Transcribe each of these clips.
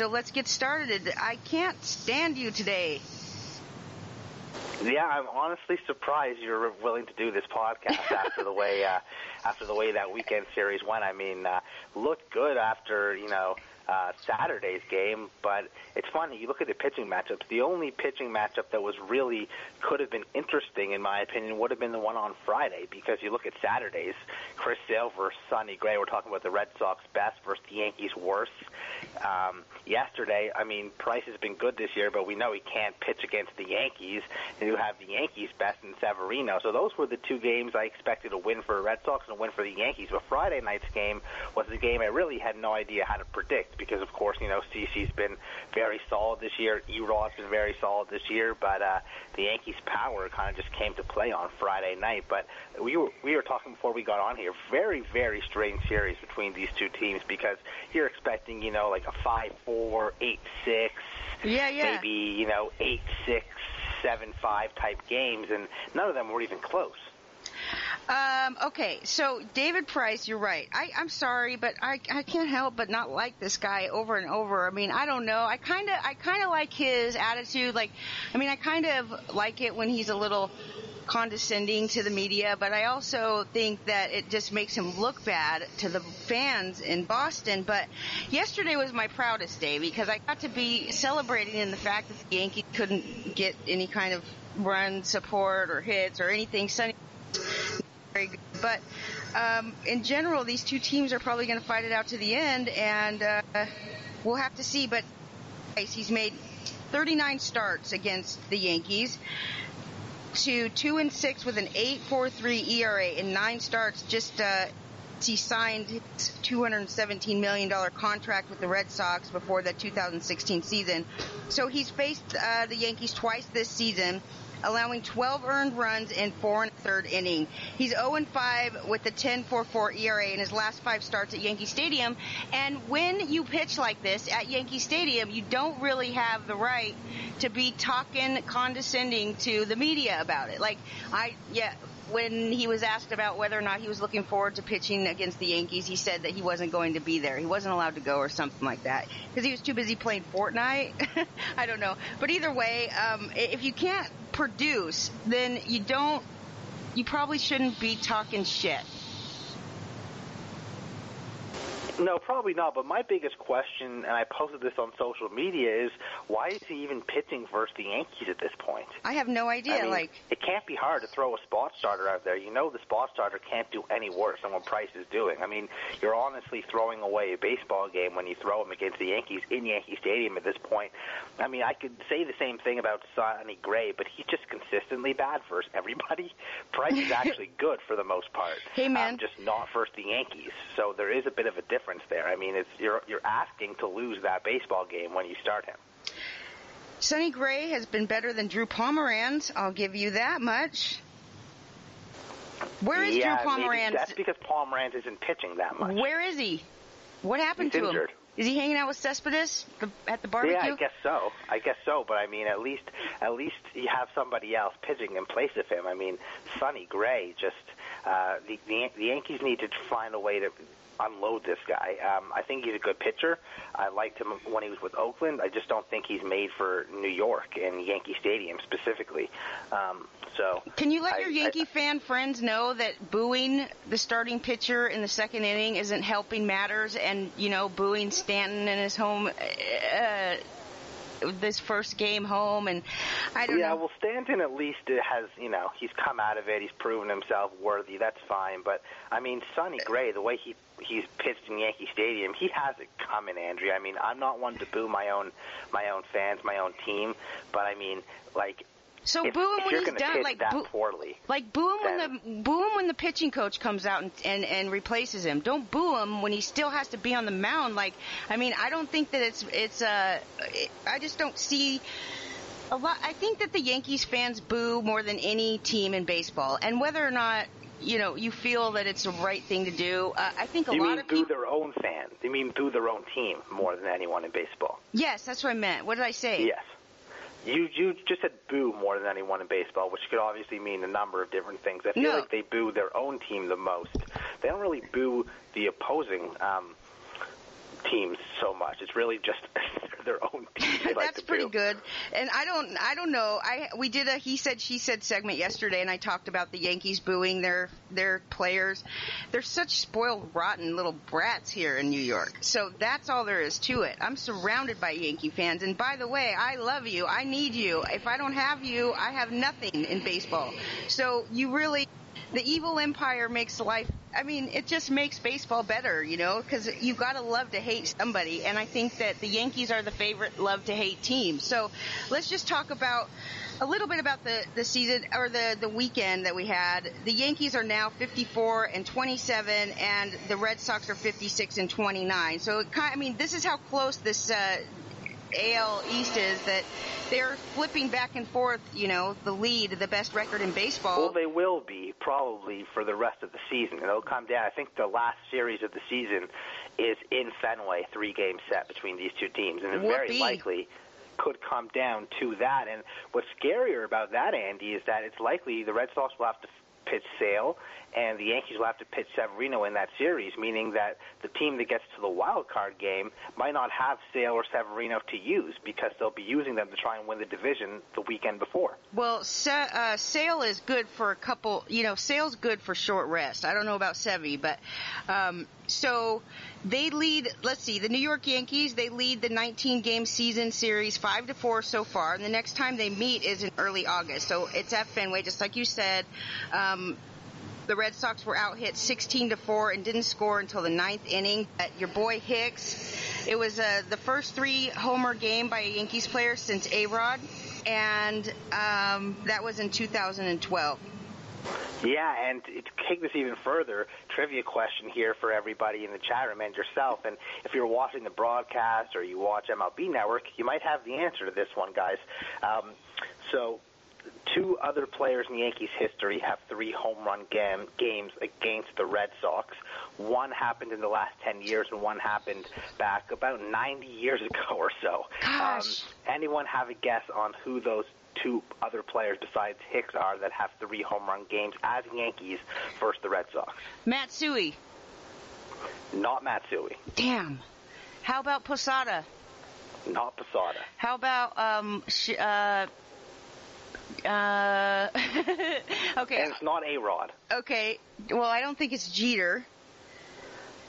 So let's get started. I can't stand you today. Yeah, I'm honestly surprised you're willing to do this podcast after the way uh, after the way that weekend series went. I mean, uh, looked good after you know uh, Saturday's game, but it's funny. You look at the pitching matchups. The only pitching matchup that was really could have been interesting, in my opinion, would have been the one on Friday because you look at Saturday's Chris Sale versus Sonny Gray. We're talking about the Red Sox best versus the Yankees worst. Um, yesterday, I mean, Price has been good this year, but we know he can't pitch against the Yankees, and you have the Yankees best in Severino. So those were the two games I expected to win for the Red Sox and a win for the Yankees. But Friday night's game was the game I really had no idea how to predict because, of course, you know, CC's been very solid this year. E-Rod's been very solid this year, but uh, the Yankees' power kind of just came to play on Friday night. But we were we were talking before we got on here. Very very strange series between these two teams because you're expecting you know like a five four eight six, yeah yeah, maybe you know eight six seven five type games, and none of them were even close. Um, okay, so David Price, you're right. I, I'm sorry, but I, I can't help but not like this guy over and over. I mean, I don't know. I kind of, I kind of like his attitude. Like, I mean, I kind of like it when he's a little condescending to the media, but I also think that it just makes him look bad to the fans in Boston. But yesterday was my proudest day because I got to be celebrating in the fact that the Yankees couldn't get any kind of run support or hits or anything. Very good. But um, in general, these two teams are probably going to fight it out to the end, and uh, we'll have to see. But he's made 39 starts against the Yankees to two and six with an 8.43 ERA in nine starts. Just uh, he signed his 217 million dollar contract with the Red Sox before the 2016 season. So he's faced uh, the Yankees twice this season allowing 12 earned runs in four and a third inning. He's 0 5 with a 10.44 ERA in his last five starts at Yankee Stadium. And when you pitch like this at Yankee Stadium, you don't really have the right to be talking condescending to the media about it. Like I, yeah, when he was asked about whether or not he was looking forward to pitching against the Yankees, he said that he wasn't going to be there. He wasn't allowed to go or something like that because he was too busy playing Fortnite. I don't know. But either way, um, if you can't produce, then you don't, you probably shouldn't be talking shit. No, probably not. But my biggest question, and I posted this on social media, is why is he even pitching versus the Yankees at this point? I have no idea. I mean, like, it can't be hard to throw a spot starter out there. You know, the spot starter can't do any worse than what Price is doing. I mean, you're honestly throwing away a baseball game when you throw him against the Yankees in Yankee Stadium at this point. I mean, I could say the same thing about Sonny Gray, but he's just consistently bad versus everybody. Price is actually good for the most part. Hey, man. Um, just not versus the Yankees. So there is a bit of a difference there. I mean, it's you're you're asking to lose that baseball game when you start him. Sonny Gray has been better than Drew Pomeranz. I'll give you that much. Where is yeah, Drew Pomeranz? That's because Pomeranz isn't pitching that much. Where is he? What happened He's to injured. him? Is he hanging out with Cespedes at the barbecue? Yeah, I guess so. I guess so. But I mean, at least at least you have somebody else pitching in place of him. I mean, Sonny Gray just uh, the, the the Yankees need to find a way to unload this guy. Um, I think he's a good pitcher. I liked him when he was with Oakland. I just don't think he's made for New York and Yankee Stadium specifically. Um, so Can you let I- your Yankee I- fan friends know that booing the starting pitcher in the second inning isn't helping matters, and you know booing Stanton in his home, uh, this first game home, and I don't yeah, know. well, Stanton at least has, you know, he's come out of it. He's proven himself worthy. That's fine. But I mean, Sonny Gray, the way he he's pitched in Yankee Stadium, he has it coming, Andrea. I mean, I'm not one to boo my own my own fans, my own team, but I mean, like. So if, boo him if when he's done, like that boo- poorly. Like boo him when the boo him when the pitching coach comes out and, and and replaces him. Don't boo him when he still has to be on the mound. Like I mean, I don't think that it's it's uh it, I just don't see a lot. I think that the Yankees fans boo more than any team in baseball, and whether or not you know you feel that it's the right thing to do, uh, I think a you lot mean of boo people. their own fans? You mean boo their own team more than anyone in baseball? Yes, that's what I meant. What did I say? Yes. You you just said boo more than anyone in baseball, which could obviously mean a number of different things. I feel No. like they boo their own team the most. They don't really boo the opposing um, teams so much. It's really just their own team. They like That's pretty do. good. And I don't, I don't know. I we did a he said she said segment yesterday, and I talked about the Yankees booing their their players. They're such spoiled, rotten little brats here in New York. So that's all there is to it. I'm surrounded by Yankee fans, and by the way, I love you. I need you. If I don't have you, I have nothing in baseball. So you really the evil empire makes life i mean it just makes baseball better you know because you gotta love to hate somebody and i think that the yankees are the favorite love to hate team. So let's just talk about a little bit about the the season or the the weekend that we had. The yankees are now 54 and 27 and the red sox are 56 and 29 so it kind i mean this is how close this uh AL East is that they're flipping back and forth, you know, the lead, the best record in baseball. Well, they will be probably for the rest of the season. It'll come down. I think the last series of the season is in Fenway, three game set between these two teams, and it very Whoopee. likely could come down to that. And what's scarier about that, Andy, is that it's likely the Red Sox will have to pitch Sale, and the Yankees will have to pitch Severino in that series, meaning that the team that gets to the wild card game might not have Sale or Severino to use because they'll be using them to try and win the division the weekend before. Well, uh, Sale is good for a couple. You know, Sale's good for short rest. I don't know about Sevy, but um, so they lead. Let's see, the New York Yankees. They lead the 19 game season series five to four so far, and the next time they meet is in early August. So it's at Fenway, just like you said. Um, the Red Sox were out hit 16 to 4 and didn't score until the ninth inning. Uh, your boy Hicks, it was uh, the first three homer game by a Yankees player since A-Rod, and um, that was in 2012. Yeah, and to take this even further, trivia question here for everybody in the chat room and yourself. And if you're watching the broadcast or you watch MLB Network, you might have the answer to this one, guys. Um, so, two other players in Yankees history have three home run game, games against the Red Sox. One happened in the last 10 years, and one happened back about 90 years ago or so. Gosh. Um, anyone have a guess on who those two other players besides Hicks are that have three home run games as Yankees versus the Red Sox? Matsui, Not Matsui, damn. How about Posada? not Posada. How about um sh- uh uh okay. And it's not A-Rod. okay. Well I don't think it's Jeter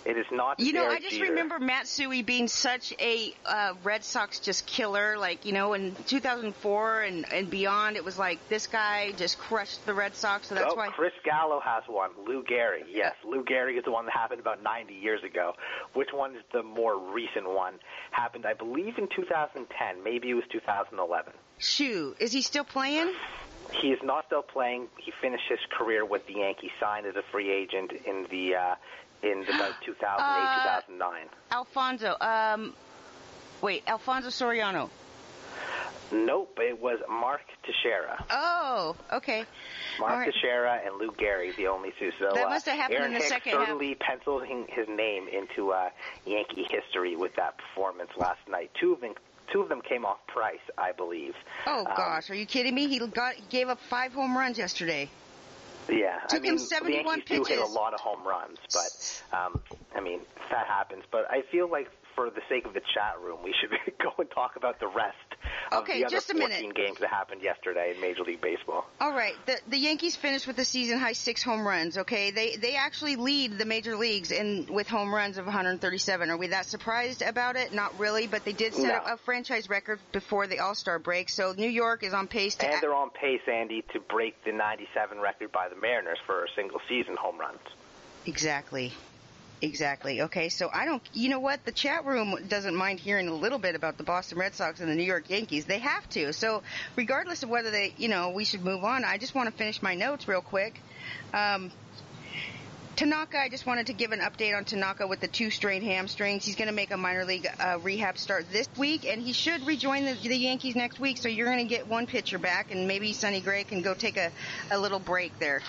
It is not You know, Derek I just Jeter. remember Matsui being such a uh, Red Sox just killer. Like, you know, in 2004 and, and beyond, it was like this guy just crushed the Red Sox. So that's oh, why. Chris Gallo has one. Lou Gehrig. Yes, Lou Gehrig is the one that happened about 90 years ago. Which one is the more recent one? Happened, I believe, in 2010. Maybe it was 2011. Shoot, is he still playing? He is not still playing. He finished his career with the Yankees, signed as a free agent in the uh, in about 2008, Uh, 2009. Alfonso. Um, wait, Alfonso Soriano. Nope, it was Mark Teixeira. Oh, okay. Mark All right. Teixeira and Lou Gehrig, the only two. So That uh, must have happened Aaron in the Hicks second half. certainly penciled his name into uh, Yankee history with that performance last night. Two of them, two of them came off Price, I believe. Oh Um, gosh, are you kidding me? He got he gave up five home runs yesterday. Yeah, I Took mean, him 71 the Yankees do hit a lot of home runs, but um, I mean that happens. But I feel like for the sake of the chat room, we should go and talk about the rest of Okay, the other just a 14 minute. games that happened yesterday in Major League Baseball. All right, the the Yankees finished with the season high six home runs. Okay, they they actually lead the major leagues in with home runs of 137. Are we that surprised about it? Not really, but they did set No. a franchise record before the All Star break. So New York is on pace to. And they're on pace, Andy, to break the 97 record by the Mariners for a single season home runs. Exactly. Exactly. Okay, so I don't, you know what? The chat room doesn't mind hearing a little bit about the Boston Red Sox and the New York Yankees. They have to. So, regardless of whether they, you know, we should move on, I just want to finish my notes real quick. Um, Tanaka, I just wanted to give an update on Tanaka with the two strained hamstrings. He's going to make a minor league uh, rehab start this week, and he should rejoin the, the Yankees next week. So you're going to get one pitcher back, and maybe Sonny Gray can go take a, a little break there.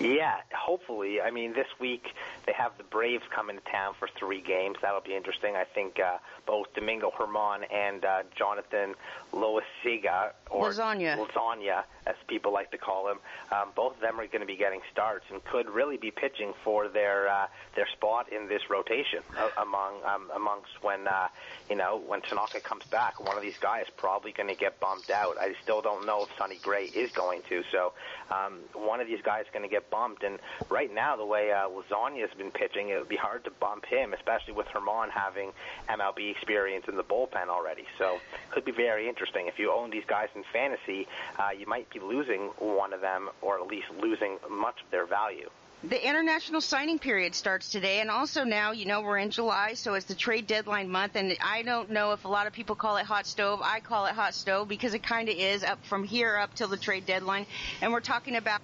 Yeah, hopefully. I mean, this week They have the Braves coming to town for three games. That'll be interesting. I think uh, both Domingo Germán and uh, Jonathan Loaisiga, or Lasagna. Lasagna, as people like to call him, um, both of them are going to be getting starts and could really be pitching for their uh, their spot in this rotation uh, among um, amongst when uh, you know when Tanaka comes back. One of these guys probably going to get bumped out. I still don't know if Sonny Gray is going to. So um, one of these guys is going to get bumped. And right now, the way uh, Lasagna has been pitching, it would be hard to bump him, especially with Germán having MLB experience in the bullpen already. So could be very interesting. If you own these guys in fantasy, uh, you might be losing one of them, or at least losing much of their value. The international signing period starts today, and also now, you know, we're in July, so it's the trade deadline month, and I don't know if a lot of people call it hot stove. I call it hot stove because it kind of is up from here up till the trade deadline, and we're talking about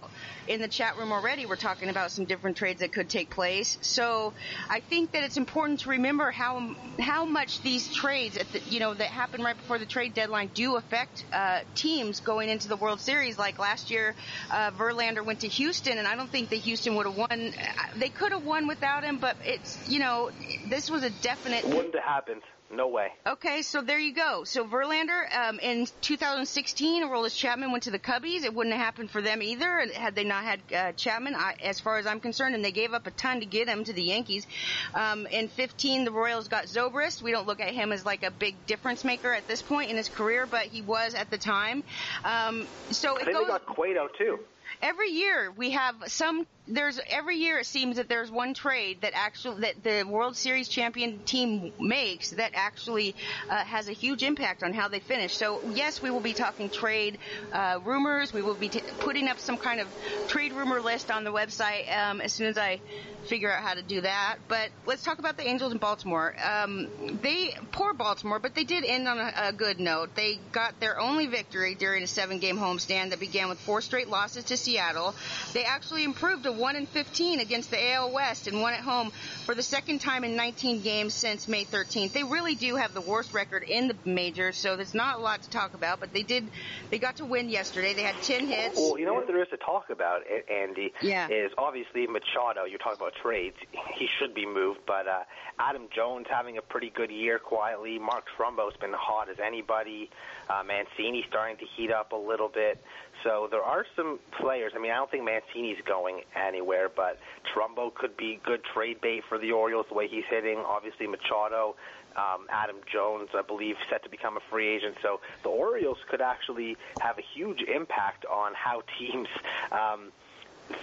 in the chat room already. We're talking about some different trades that could take place. So I think that it's important to remember how how much these trades, the, you know, that happen right before the trade deadline do affect uh, teams going into the World Series. Like last year, uh, Verlander went to Houston, and I don't think that Houston would have won. They could have won without him, but it's you know this was a definite. Wouldn't have happened. No way. Okay, so there you go. So Verlander um, in 2016, Aroldis Chapman went to the Cubbies. It wouldn't have happened for them either had they not had uh, Chapman, I, as far as I'm concerned, and they gave up a ton to get him to the Yankees. Um, in 15, the Royals got Zobrist. We don't look at him as like a big difference maker at this point in his career, but he was at the time. Um, so I it think goes. they got Cueto too. Every year we have some. There's every year it seems that there's one trade that actually that the World Series champion team makes that actually uh, has a huge impact on how they finish. So yes, we will be talking trade uh, rumors. We will be t- putting up some kind of trade rumor list on the website um, as soon as I figure out how to do that. But let's talk about the Angels in Baltimore. Um, they poor Baltimore, but they did end on a, a good note. They got their only victory during a seven-game homestand that began with four straight losses to Seattle. They actually improved to one and 15 against the AL West and won at home for the second time in 19 games since May 13th. They really do have the worst record in the majors, so there's not a lot to talk about. But they did, they got to win yesterday. They had 10 hits. Well, you know what there is to talk about, Andy, Yeah. is obviously Machado. You're talking about trades. He should be moved, but uh, Adam Jones having a pretty good year quietly. Mark Trumbo's been hot as anybody. Uh, Mancini starting to heat up a little bit. So there are some players. I mean, I don't think Mancini's going anywhere, but Trumbo could be good trade bait for the Orioles the way he's hitting. Obviously, Machado, um, Adam Jones, I believe, set to become a free agent. So the Orioles could actually have a huge impact on how teams. Um,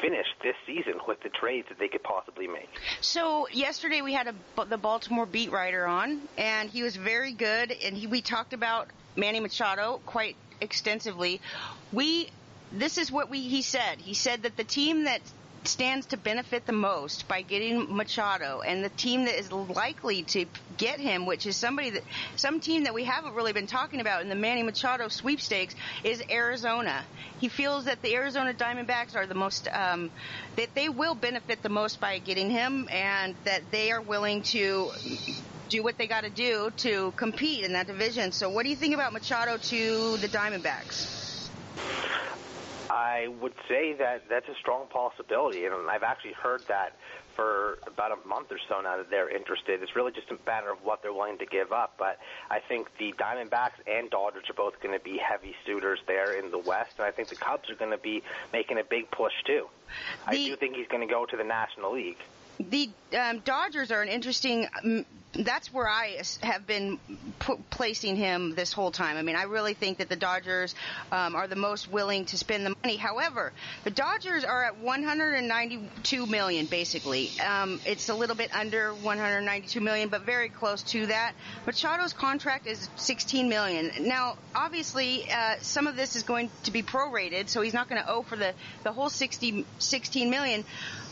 finish this season with the trades that they could possibly make. So yesterday we had a, the Baltimore beat writer on, and he was very good. And he, we talked about Manny Machado quite extensively. We, this is what we he said. He said that the team that stands to benefit the most by getting Machado, and the team that is likely to get him, which is somebody that some team that we haven't really been talking about in the Manny Machado sweepstakes, is Arizona. He feels that the Arizona Diamondbacks are the most um, that they will benefit the most by getting him, and that they are willing to do what they got to do to compete in that division. So, what do you think about Machado to the Diamondbacks? I would say that that's a strong possibility, and I've actually heard that for about a month or so now that they're interested. It's really just a matter of what they're willing to give up. But I think the Diamondbacks and Dodgers are both going to be heavy suitors there in the West, and I think the Cubs are going to be making a big push too. I do think he's going to go to the National League. The um, Dodgers are an interesting. Um, that's I have been pu- placing him this whole time. I mean, I really think that the Dodgers um, are the most willing to spend the money. However, the Dodgers are at 192 million, basically. Um, it's a little bit under 192 million, but very close to that. Machado's contract is 16 million. Now, obviously, uh, some of this is going to be prorated, so he's not going to owe for the the whole 60 16 million,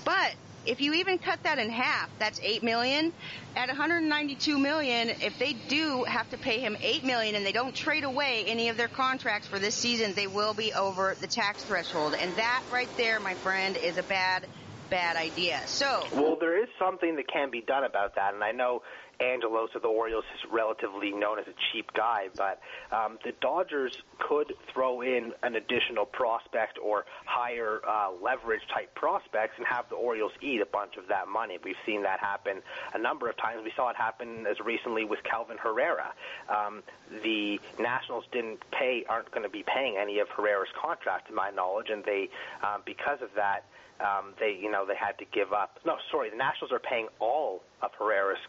but if you even cut that in half, that's 8 million. At 192 million, if they do have to pay him 8 million and they don't trade away any of their contracts for this season, they will be over the tax threshold. And that right there, my friend, is a bad bad idea. So, Well, there is something that can be done about that, and I know Angelos of the Orioles is relatively known as a cheap guy, but um, the Dodgers could throw in an additional prospect or higher uh, leverage type prospects and have the Orioles eat a bunch of that money. We've seen that happen a number of times. We saw it happen as recently with Kelvin Herrera. Um, the Nationals didn't pay, aren't going to be paying any of Herrera's contract, to my knowledge, and they, um, because of that, um, they you know they had to give up. No, sorry, the Nationals are paying all of Herrera's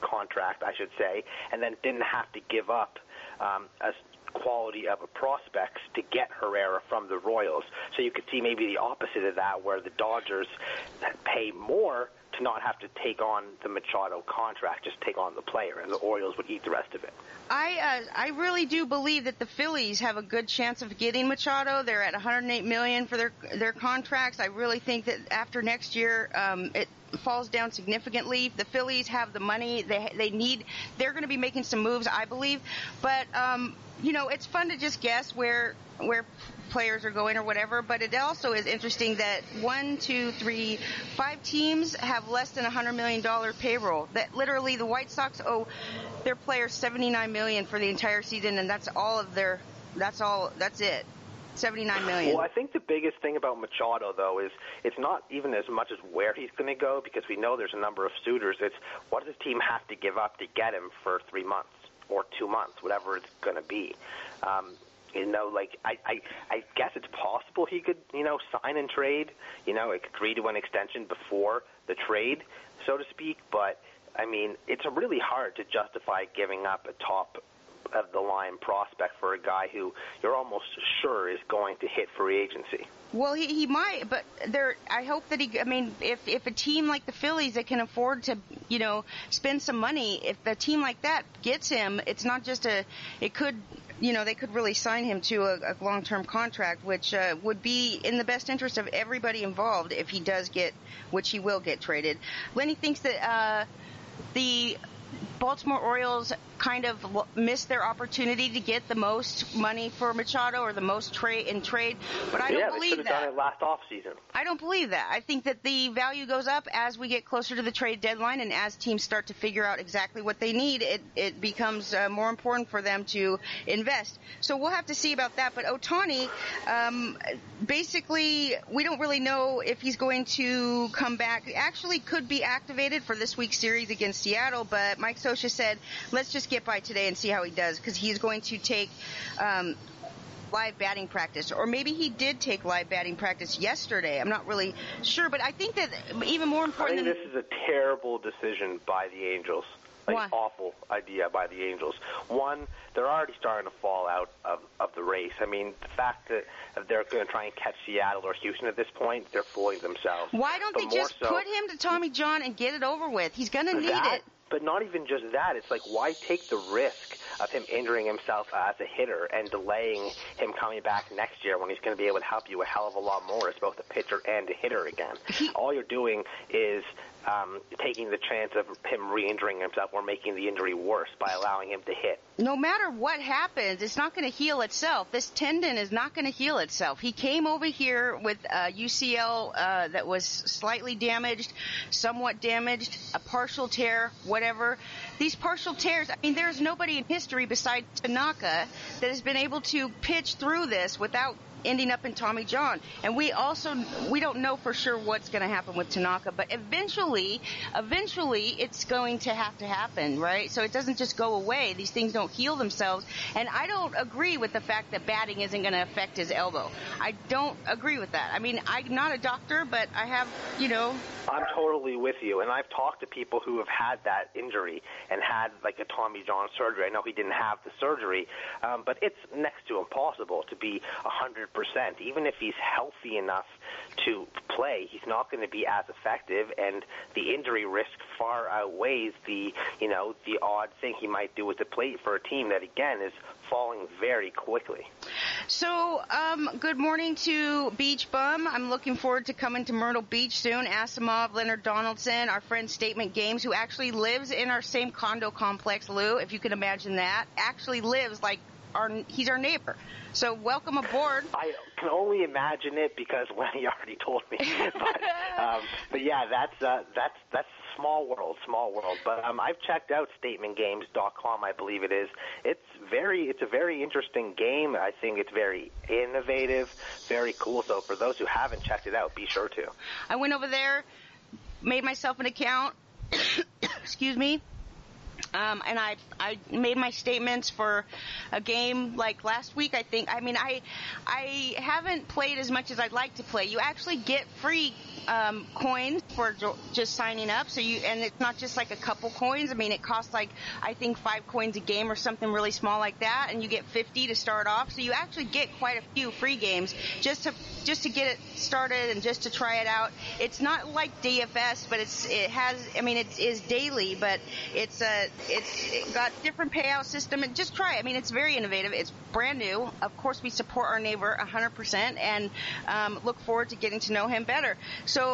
contract, I should say, and then didn't have to give up um, a quality of a prospects to get Herrera from the Royals. So you could see maybe the opposite of that, where the Dodgers pay more to not have to take on the Machado contract, just take on the player, and the Orioles would eat the rest of it. I uh, I really do believe that the Phillies have a good chance of getting Machado. They're at 108 million for their their contracts. I really think that after next year, um, it falls down significantly. The Phillies have the money. They they need. They're going to be making some moves, I believe. But um, you know, it's fun to just guess where where players are going or whatever. But it also is interesting that one, two, three, five teams have less than a hundred million dollar payroll. That literally the White Sox owe their players seventy nine million for the entire season, and that's all of their. That's all. That's it. 79 million. Well, I think the biggest thing about Machado, though, is it's not even as much as where he's going to go because we know there's a number of suitors. It's what does the team have to give up to get him for three months or two months, whatever it's going to be. Um, you know, like I, I, I guess it's possible he could, you know, sign and trade. You know, agree to an extension before the trade, so to speak. But I mean, it's really hard to justify giving up a top of the line prospect for a guy who you're almost sure is going to hit free agency. Well, he, he might, but there. I hope that he. I mean, if if a team like the Phillies that can afford to, you know, spend some money, if a team like that gets him, it's not just a. It could, you know, they could really sign him to a, a long-term contract, which uh, would be in the best interest of everybody involved if he does get, which he will get traded. Lenny thinks that uh, the Baltimore Orioles kind of missed their opportunity to get the most money for Machado or the most trade in trade, but I don't yeah, believe they that. Done it last off season. I don't believe that. I think that the value goes up as we get closer to the trade deadline and as teams start to figure out exactly what they need. It it becomes uh, more important for them to invest. So we'll have to see about that. But Ohtani, um, basically, we don't really know if he's going to come back. Actually, could be activated for this week's series against Seattle, but Mike Scioscia said, let's just get by today and see how he does because he's going to take um, live batting practice, or maybe he did take live batting practice yesterday. I'm not really sure, but I think that even more important. I think than, this is a terrible decision by the Angels. Like Why? awful idea by the Angels. One, they're already starting to fall out of, of the race. I mean, the fact that they're going to try and catch Seattle or Houston at this point, they're fooling themselves. Why don't but they just so, put him to Tommy John and get it over with? He's going to need that, it. But not even just that. It's like, why take the risk of him injuring himself as a hitter and delaying him coming back next year when he's going to be able to help you a hell of a lot more as both a pitcher and a hitter again? All you're doing is um, taking the chance of him re-injuring himself or making the injury worse by allowing him to hit. no matter what happens, it's not going to heal itself. This tendon is not going to heal itself. He came over here with a UCL uh, that was slightly damaged, somewhat damaged, a partial tear, whatever. These partial tears, I mean, there's nobody in history besides Tanaka that has been able to pitch through this without ending up in Tommy John. And we also we don't know for sure what's going to happen with Tanaka, but eventually, eventually it's going to have to happen, right? So it doesn't just go away. These things don't heal themselves. And I don't agree with the fact that batting isn't going to affect his elbow. I don't agree with that. I mean, I'm not a doctor, but I have, you know, I'm totally with you, and I've talked to people who have had that injury and had like a Tommy John surgery. I know he didn't have the surgery, um, but it's next to impossible to be 100%. Even if he's healthy enough to play, he's not going to be as effective, and the injury risk far outweighs the you know the odd thing he might do with the plate for a team that again is falling very quickly. So, um, good morning to Beach Bum. I'm looking forward to coming to Myrtle Beach soon. Asimov, Leonard Donaldson, our friend Statement Games, who actually lives in our same condo complex, Lou, if you can imagine that, actually lives like our he's our neighbor. So welcome aboard. I can only imagine it because Lenny already told me. but, um, but yeah, that's uh, that's that's small world, small world. But um, I've checked out StatementGames.com, I believe it is. It's very, it's a very interesting game. I think it's very innovative, very cool. So for those who haven't checked it out, be sure to. I went over there, made myself an account. Excuse me. Um, and I I made my statements for a game like last week. I think. I mean, I I haven't played as much as I'd like to play. You actually get free um, coins for just signing up. So you and it's not just like a couple coins. I mean, it costs like I think five coins a game or something really small like that, and you get 50 to start off. So you actually get quite a few free games just to just to get it started and just to try it out. It's not like DFS, but it's it has. I mean, it is daily, but it's a it's it got different payout system. And just try. it. I mean, it's very innovative. It's brand new. Of course, we support our neighbor 100% and um, look forward to getting to know him better.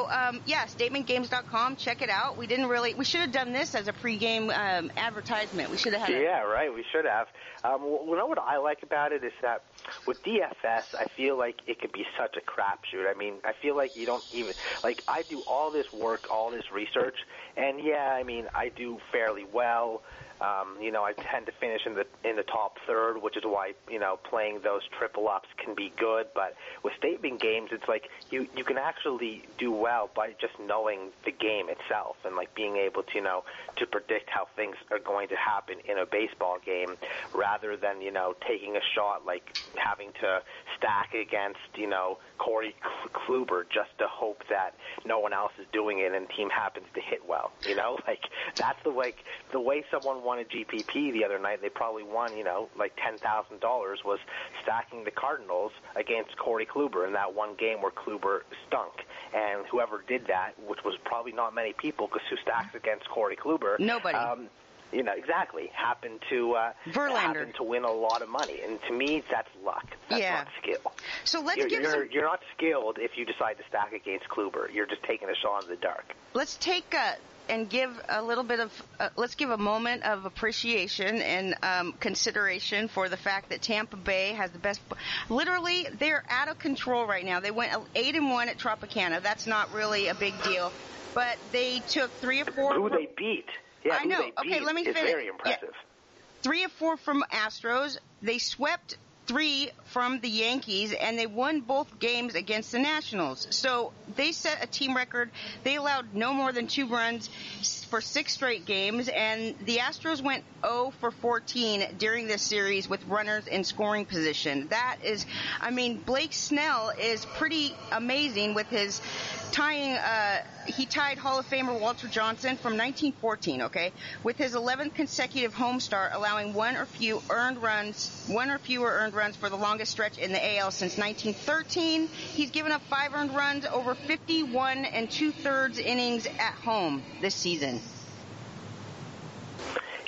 Um, yeah, statementgames.com. Check it out. We didn't really. We should have done this as a pregame um, advertisement. We should have had. Yeah, right. We should have. Um, you know what I like about it is that with DFS, I feel like it could be such a crapshoot. I mean, I feel like you don't even like. I do all this work, all this research, and yeah, I mean, I do fairly well. Um, you know, I tend to finish in the in the top third, which is why you know playing those triple ups can be good. But with statement games, it's like you you can actually do well by just knowing the game itself and like being able to you know to predict how things are going to happen in a baseball game, rather than you know taking a shot like having to stack against you know Corey Kluber just to hope that no one else is doing it and team happens to hit well. You know, like that's the way the way someone won a GPP the other night. They probably won, you know, like ten thousand dollars was stacking the Cardinals against Corey Kluber in that one game where Kluber stunk. And whoever did that, which was probably not many people, because who stacks against Corey Kluber? Nobody. Um, you know, exactly, happened to uh, Verlander to win a lot of money, and to me, that's luck. That's yeah. not skill. So let's you're, give you're, some... you're not skilled if you decide to stack against Kluber. You're just taking a shot in the dark. Let's take a and give a little bit of uh, let's give a moment of appreciation and um, consideration for the fact that Tampa Bay has the best. Literally, they're out of control right now. They went eight and one at Tropicana. That's not really a big deal, but they took three or four. Who they beat? Yeah, I know. okay, let me finish. Very impressive. Yeah. Three or four from Astros. They swept three from the Yankees, and they won both games against the Nationals. So they set a team record. They allowed no more than two runs for six straight games, and the Astros went 0 for 14 during this series with runners in scoring position. That is, I mean, Blake Snell is pretty amazing with his tying, uh, he tied Hall of Famer Walter Johnson from 1914, okay, with his 11th consecutive home start, allowing one or few earned runs, one or fewer earned runs for the longest stretch in the AL since 1913. He's given up five earned runs over 51 and two thirds innings at home this season.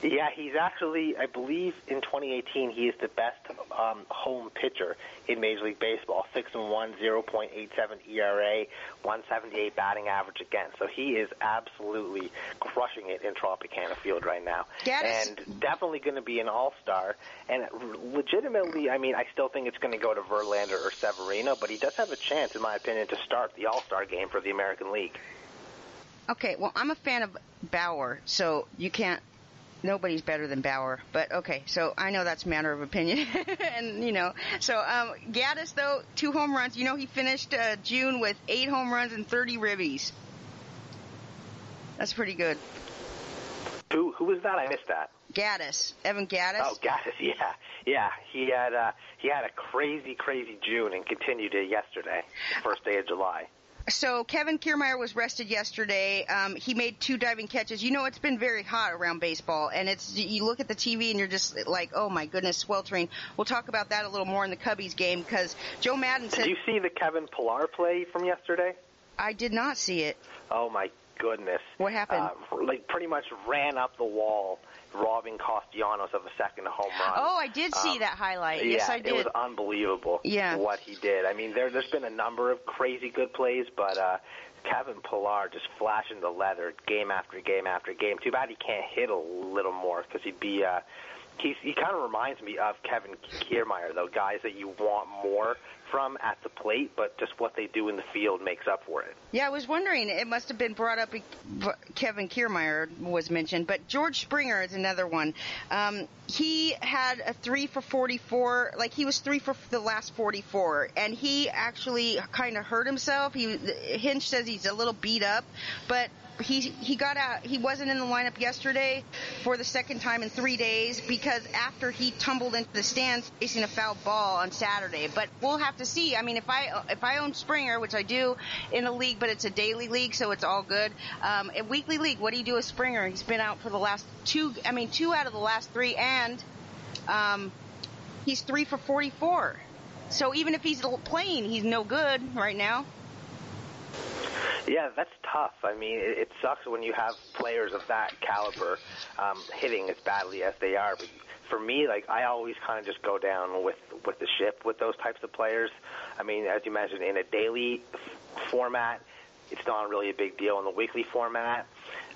Yeah, he's actually, I believe, in 2018, he is the best um, home pitcher in Major League Baseball. Six and one, 0.87 ERA, 178 batting average again. So he is absolutely crushing it in Tropicana Field right now, and definitely going to be an All Star. And legitimately, I mean, I still think it's going to go to Verlander or Severino, but he does have a chance, in my opinion, to start the All Star game for the American League. Okay, well, I'm a fan of Bauer, so you can't nobody's better than Bauer. But okay, so I know that's a matter of opinion, and you know, so um, Gattis though two home runs. You know, he finished uh, June with eight home runs and 30 ribbies. That's pretty good. Who who was that? I missed that. Gattis, Evan Gattis. Oh, Gattis, yeah, yeah. He had uh, he had a crazy, crazy June and continued it yesterday, the first day of July. So Kevin Kiermaier was rested yesterday. Um, he made two diving catches. You know, it's been very hot around baseball, and it's you look at the TV and you're just like, oh my goodness, sweltering. We'll talk about that a little more in the Cubbies game because Joe Maddon said. Did you see the Kevin Pillar play from yesterday? I did not see it. Oh my goodness! What happened? Uh, like pretty much ran up the wall robbing Castellanos of a second home run. Oh, I did see um, that highlight. Yeah, yes, I did. It was unbelievable. Yeah. what he did. I mean, there, there's been a number of crazy good plays, but uh, Kevin Pillar just flashing the leather game after game after game. Too bad he can't hit a little more because he'd be. Uh, he's, he kind of reminds me of Kevin Kiermaier, though, guys that you want more from at the plate, but just what they do in the field makes up for it. Yeah, I was wondering. It must have been brought up. Kevin Kiermaier was mentioned, but George Springer is another one. Um, he had a three for 44. Like he was three for the last 44, and he actually kind of hurt himself. He Hinch says he's a little beat up, but he he got out. He wasn't in the lineup yesterday for the second time in three days because after he tumbled into the stands facing a foul ball on Saturday. But we'll have to see. I mean, if I if I own Springer, which I do in the league, but it's a daily league, so it's all good. Um, a weekly league, what do you do with Springer? He's been out for the last two. I mean, two out of the last three, and um, he's three for 44. So even if he's playing, he's no good right now. Yeah, that's tough. I mean, it, it sucks when you have players of that caliber um, hitting as badly as they are. But for me, like I always kind of just go down with with the ship with those types of players. I mean, as you mentioned, in a daily f- format, it's not really a big deal. In the weekly format,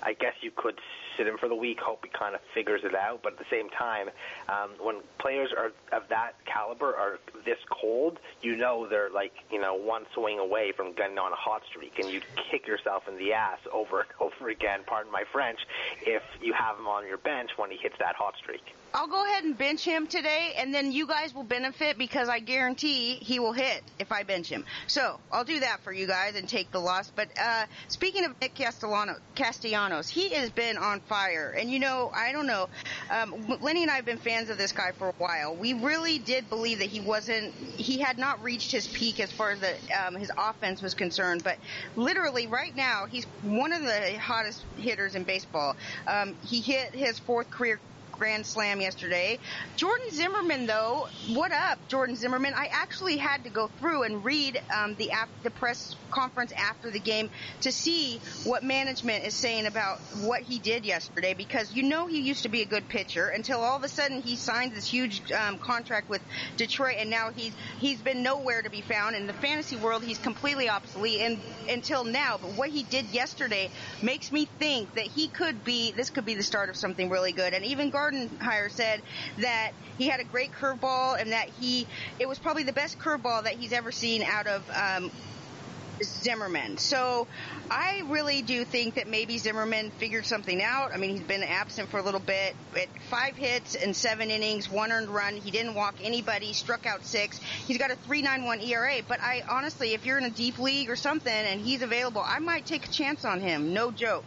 I guess you could sit him for the week, hope he kind of figures it out. But at the same time, um, when players are of that caliber are this cold, you know they're like you know one swing away from getting on a hot streak, and you kick yourself in the ass over and over again. Pardon my French. If you have him on your bench when he hits that hot streak. I'll go ahead and bench him today, and then you guys will benefit because I guarantee he will hit if I bench him. So I'll do that for you guys and take the loss. But uh, speaking of Nick Castellano, Castellanos, he has been on fire, and you know I don't know. Um, Lenny and I have been fans of this guy for a while. We really did believe that he wasn't, he had not reached his peak as far as the, um, his offense was concerned. But literally right now, he's one of the hottest hitters in baseball. Um, he hit his fourth career Grand Slam yesterday. Jordan Zimmermann, though, what up, Jordan Zimmermann? I actually had to go through and read um, the the press conference after the game to see what management is saying about what he did yesterday because you know he used to be a good pitcher until all of a sudden he signed this huge um, contract with Detroit and now he's he's been nowhere to be found in the fantasy world. He's completely obsolete and until now. But what he did yesterday makes me think that he could be this could be the start of something really good. And even Gar Gardenhire said that he had a great curveball and that he it was probably the best curveball that he's ever seen out of um, Zimmermann. So I really do think that maybe Zimmermann figured something out. I mean, he's been absent for a little bit. But five hits and seven innings, one earned run. He didn't walk anybody, struck out six. He's got a 3.91 ERA. But I honestly, if you're in a deep league or something and he's available, I might take a chance on him. No joke.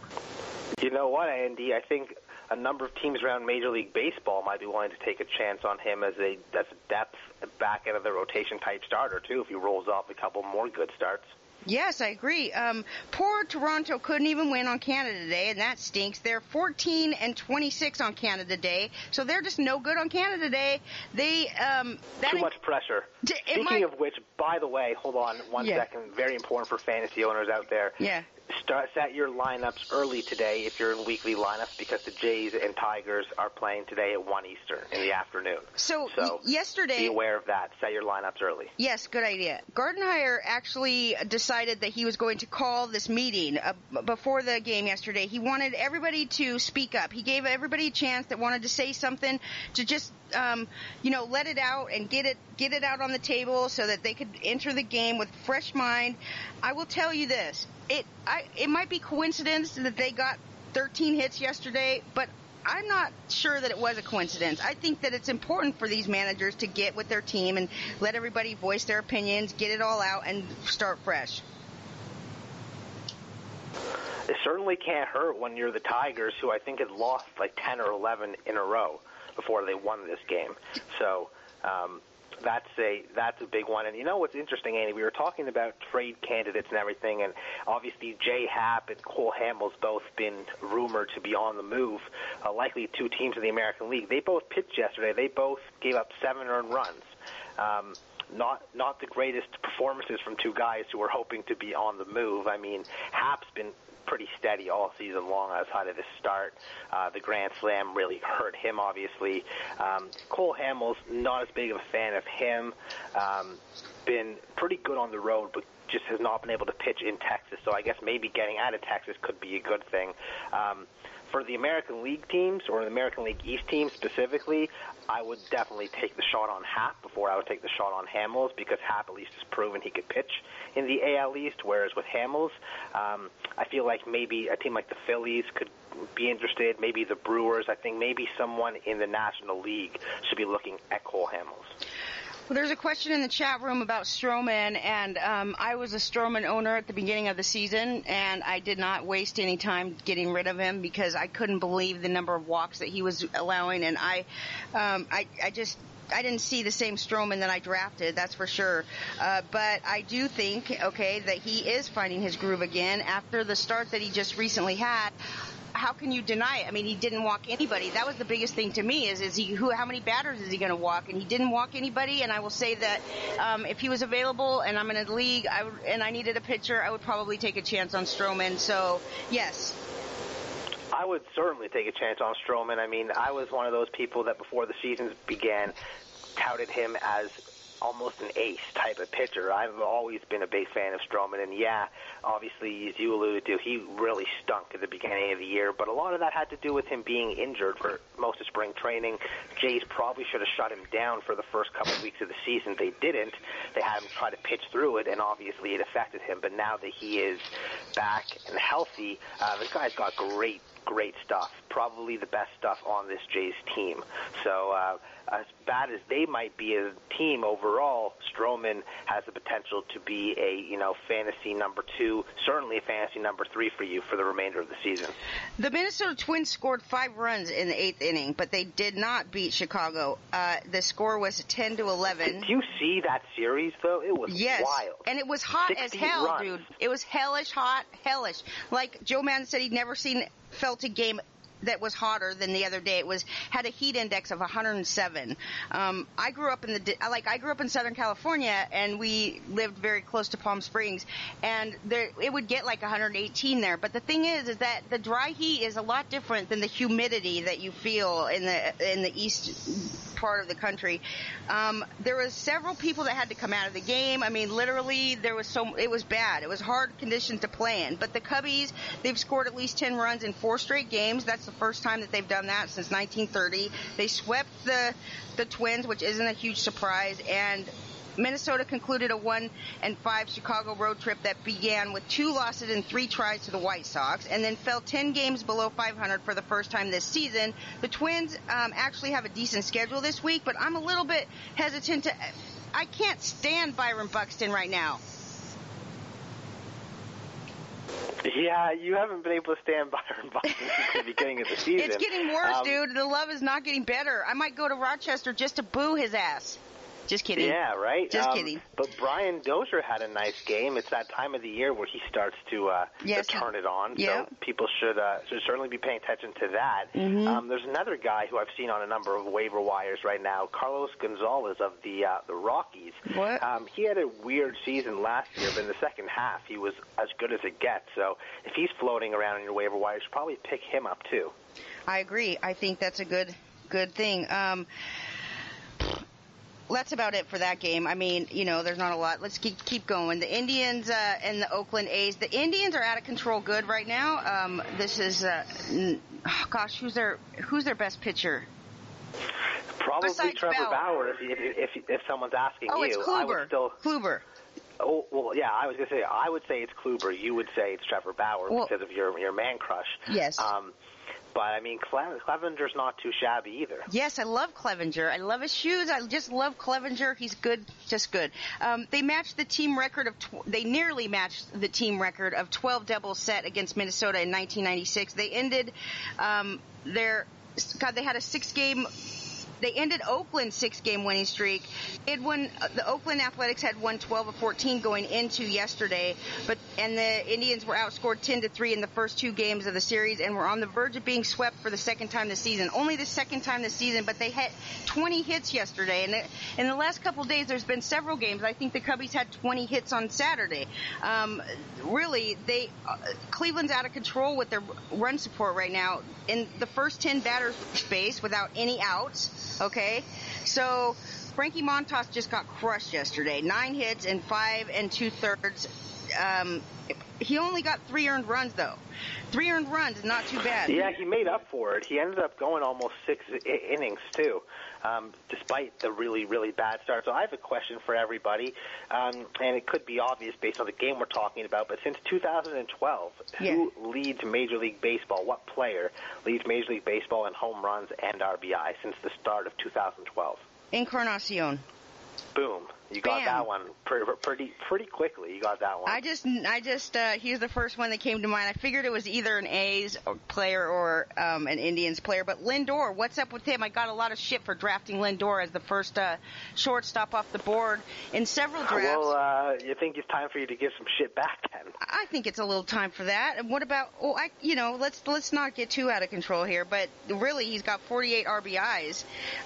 You know what, Andy? I think a number of teams around Major League Baseball might be willing to take a chance on him as a a depth back end of the rotation type starter too if he rolls off a couple more good starts. Yes, I agree. Um, poor Toronto couldn't even win on Canada Day, and that stinks. They're 14 and 26 on Canada Day, so they're just no good on Canada Day. They um, too much pressure. Speaking might, of which, by the way, hold on one yeah. second. Very important for fantasy owners out there. Yeah start set your lineups early today if you're in weekly lineups because the Jays and Tigers are playing today at one Eastern in the afternoon. So, so yesterday, be aware of that. Set your lineups early. Yes, good idea. Gardenhire actually decided that he was going to call this meeting uh, before the game yesterday. He wanted everybody to speak up. He gave everybody a chance that wanted to say something to just um, you know, let it out and get it get it out on the table so that they could enter the game with fresh mind. I will tell you this: it I, it might be coincidence that they got 13 hits yesterday, but I'm not sure that it was a coincidence. I think that it's important for these managers to get with their team and let everybody voice their opinions, get it all out, and start fresh. It certainly can't hurt when you're the Tigers, who I think had lost like 10 or 11 in a row before they won this game. So um, that's a that's a big one. And you know what's interesting, Andy? We were talking about trade candidates and everything, and obviously Jay Happ and Cole Hamels both been rumored to be on the move. Uh, likely two teams in the American League. They both pitched yesterday. They both gave up seven earned runs. Um, not not the greatest performances from two guys who were hoping to be on the move. I mean, Happ's been pretty steady all season long outside of his start. Uh, the Grand Slam really hurt him, obviously. Um, Cole Hamels, not as big of a fan of him. Um, been pretty good on the road, but just has not been able to pitch in Texas. So I guess maybe getting out of Texas could be a good thing. Um, for the American League teams or the American League East teams specifically, I would definitely take the shot on Happ before I would take the shot on Hamels because Happ at least has proven he could pitch in the AL East, whereas with Hamels, um, I feel like maybe a team like the Phillies could be interested, maybe the Brewers. I think maybe someone in the National League should be looking at Cole Hamels. Well, there's a question in the chat room about Stroman, and um, I was a Stroman owner at the beginning of the season, and I did not waste any time getting rid of him because I couldn't believe the number of walks that he was allowing, and I, um, I, I just I didn't see the same Stroman that I drafted, that's for sure. Uh, but I do think, okay, that he is finding his groove again after the start that he just recently had how can you deny it? I mean, he didn't walk anybody. That was the biggest thing to me is, is he, who, how many batters is he going to walk? And he didn't walk anybody. And I will say that, um, if he was available and I'm in a league I would, and I needed a pitcher, I would probably take a chance on Stroman. So, yes. I would certainly take a chance on Stroman. I mean, I was one of those people that before the season began touted him as almost an ace type of pitcher. I've always been a big fan of Stroman, and yeah, obviously, as you alluded to, he really stunk at the beginning of the year, but a lot of that had to do with him being injured for most of spring training. Jays probably should have shut him down for the first couple of weeks of the season. They didn't. They had him try to pitch through it, and obviously it affected him, but now that he is back and healthy, uh, this guy's got great great stuff. Probably the best stuff on this Jays team. So uh, as bad as they might be as a team overall, Stroman has the potential to be a you know fantasy number two, certainly a fantasy number three for you for the remainder of the season. The Minnesota Twins scored five runs in the eighth inning, but they did not beat Chicago. Uh, the score was ten to eleven. Did you see that series though? It was yes. wild, and it was hot as hell, runs. dude. It was hellish hot, hellish. Like Joe Maddon said, he'd never seen felt a game that was hotter than the other day. It was had a heat index of 107. Um, I grew up in the like I grew up in Southern California, and we lived very close to Palm Springs, and there it would get like 118 there. But the thing is, is that the dry heat is a lot different than the humidity that you feel in the in the east part of the country. Um, there was several people that had to come out of the game. I mean, literally, there was so it was bad. It was hard conditions to play in. But the Cubbies, they've scored at least 10 runs in four straight games. That's the first time that they've done that since 1930. They swept the the Twins, which isn't a huge surprise, and Minnesota concluded a one and five Chicago road trip that began with two losses and three tries to the White Sox, and then fell 10 games below 500 for the first time this season. The Twins um, actually have a decent schedule this week, but I'm a little bit hesitant to. I can't stand Byron Buxton right now. Yeah, you haven't been able to stand Byron Buxton since the beginning of the season. It's getting worse, um, dude. The love is not getting better. I might go to Rochester just to boo his ass. Just kidding. Yeah, right. Just um, kidding. But Brian Dozier had a nice game. It's that time of the year where he starts to, uh, yes, to turn it on. Yeah. So people should uh, should certainly be paying attention to that. Mm-hmm. Um, there's another guy who I've seen on a number of waiver wires right now, Carlos Gonzalez of the uh, the Rockies. What? Um, he had a weird season last year, but in the second half he was as good as it gets. So if he's floating around in your waiver wire, you should probably pick him up too. I agree. I think that's a good good thing. Um, that's about it for that game. I mean, you know, there's not a lot. Let's keep keep going. The Indians uh, and the Oakland A's. The Indians are out of control. Good right now. Um, this is, uh, oh gosh, who's their who's their best pitcher? Probably Besides Trevor Bell. Bauer. If, if if if someone's asking Oh, you, it's I would still. Kluber. Oh well, yeah. I was gonna say I would say it's Kluber. You would say it's Trevor Bauer Well- because of your your man crush. Yes. Um, but I mean, Cle- Clevinger's not too shabby either. Yes, I love Clevinger. I love his shoes. I just love Clevinger. He's good, just good. Um, they matched the team record of. Tw- they nearly matched the team record of 12 doubles set against Minnesota in 1996. They ended um, their. God, they had a six-game. They ended Oakland's six-game winning streak. It won. uh, The Oakland Athletics had won 12 of 14 going into yesterday, but and the Indians were outscored 10 to three in the first two games of the series, and were on the verge of being swept for the second time this season. Only the second time this season, but they had 20 hits yesterday. And in the last couple days, there's been several games. I think the Cubbies had 20 hits on Saturday. Um, really, they uh, Cleveland's out of control with their run support right now. In the first 10 batters space without any outs. Okay, so Frankie Montas just got crushed yesterday. Nine hits and five and two thirds. Um, he only got three earned runs though. Three earned runs is not too bad. Yeah, he made up for it. He ended up going almost six I- innings too, um, despite the really really bad start. So I have a question for everybody, um, and it could be obvious based on the game we're talking about. But since 2012, Yeah. who leads Major League Baseball? What player leads Major League Baseball in home runs and RBI since the start of 2012? Encarnacion. Boom! You got Bam. that one pretty pretty pretty quickly. You got that one. I just, I just, uh, he was the first one that came to mind. I figured it was either an A's player or um, an Indians player. But Lindor, what's up with him? I got a lot of shit for drafting Lindor as the first uh, shortstop off the board in several drafts. well, uh, you think it's time for you to give some shit back then? I think it's a little time for that. And what about? Oh, I, you know, let's let's not get too out of control here. But really, he's got 48 RBIs.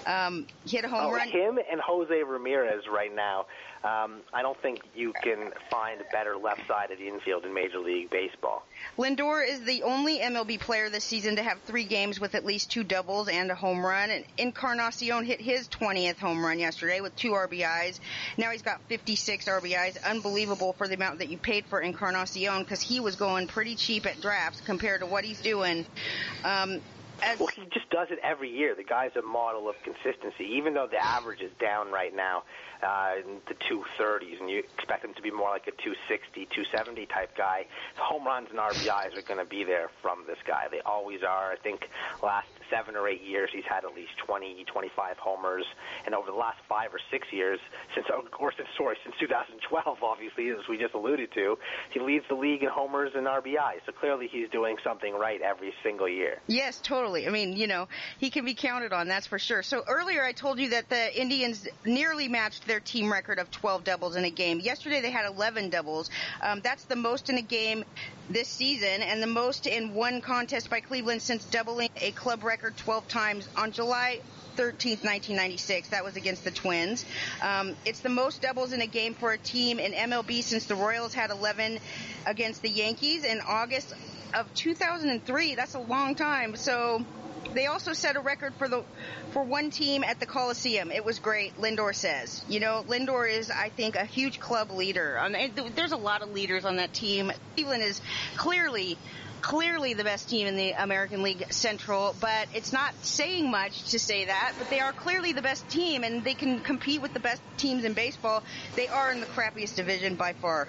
Um, hit a home Oh, run. him and Jose Ramirez right now. Um, I don't think you can find a better left-sided infield in Major League Baseball. Lindor is the only MLB player this season to have three games with at least two doubles and a home run. And Encarnacion hit his 20th home run yesterday with two RBIs. Now he's got 56 RBIs. Unbelievable for the amount that you paid for Encarnacion because he was going pretty cheap at drafts compared to what he's doing. Um, as, Well, he just does it every year. The guy's a model of consistency, even though the average is down right now uh, in the 230s, and you expect him to be more like a 260, 270 type guy. Home runs and RBIs are going to be there from this guy. They always are. I think last seven or eight years he's had at least 20, 25 homers, and over the last five or six years, since of course, sorry, since 2012, obviously, as we just alluded to, he leads the league in homers and RBI. So clearly, he's doing something right every single year. Yes, totally. I mean, you know, he can be counted on, that's for sure. So earlier I told you that the Indians nearly matched their team record of 12 doubles in a game. Yesterday they had 11 doubles. Um, that's the most in a game this season and the most in one contest by Cleveland since doubling a club record 12 times on July 13th, 1996. That was against the Twins. Um, it's the most doubles in a game for a team in MLB since the Royals had 11 against the Yankees in August of 2003. That's a long time. So they also set a record for the for one team at the Coliseum. It was great. Lindor says. You know, Lindor is, I think, a huge club leader. Um, and th- there's a lot of leaders on that team. Cleveland is clearly. Clearly the best team in the American League Central, but it's not saying much to say that, but they are clearly the best team and they can compete with the best teams in baseball. They are in the crappiest division by far.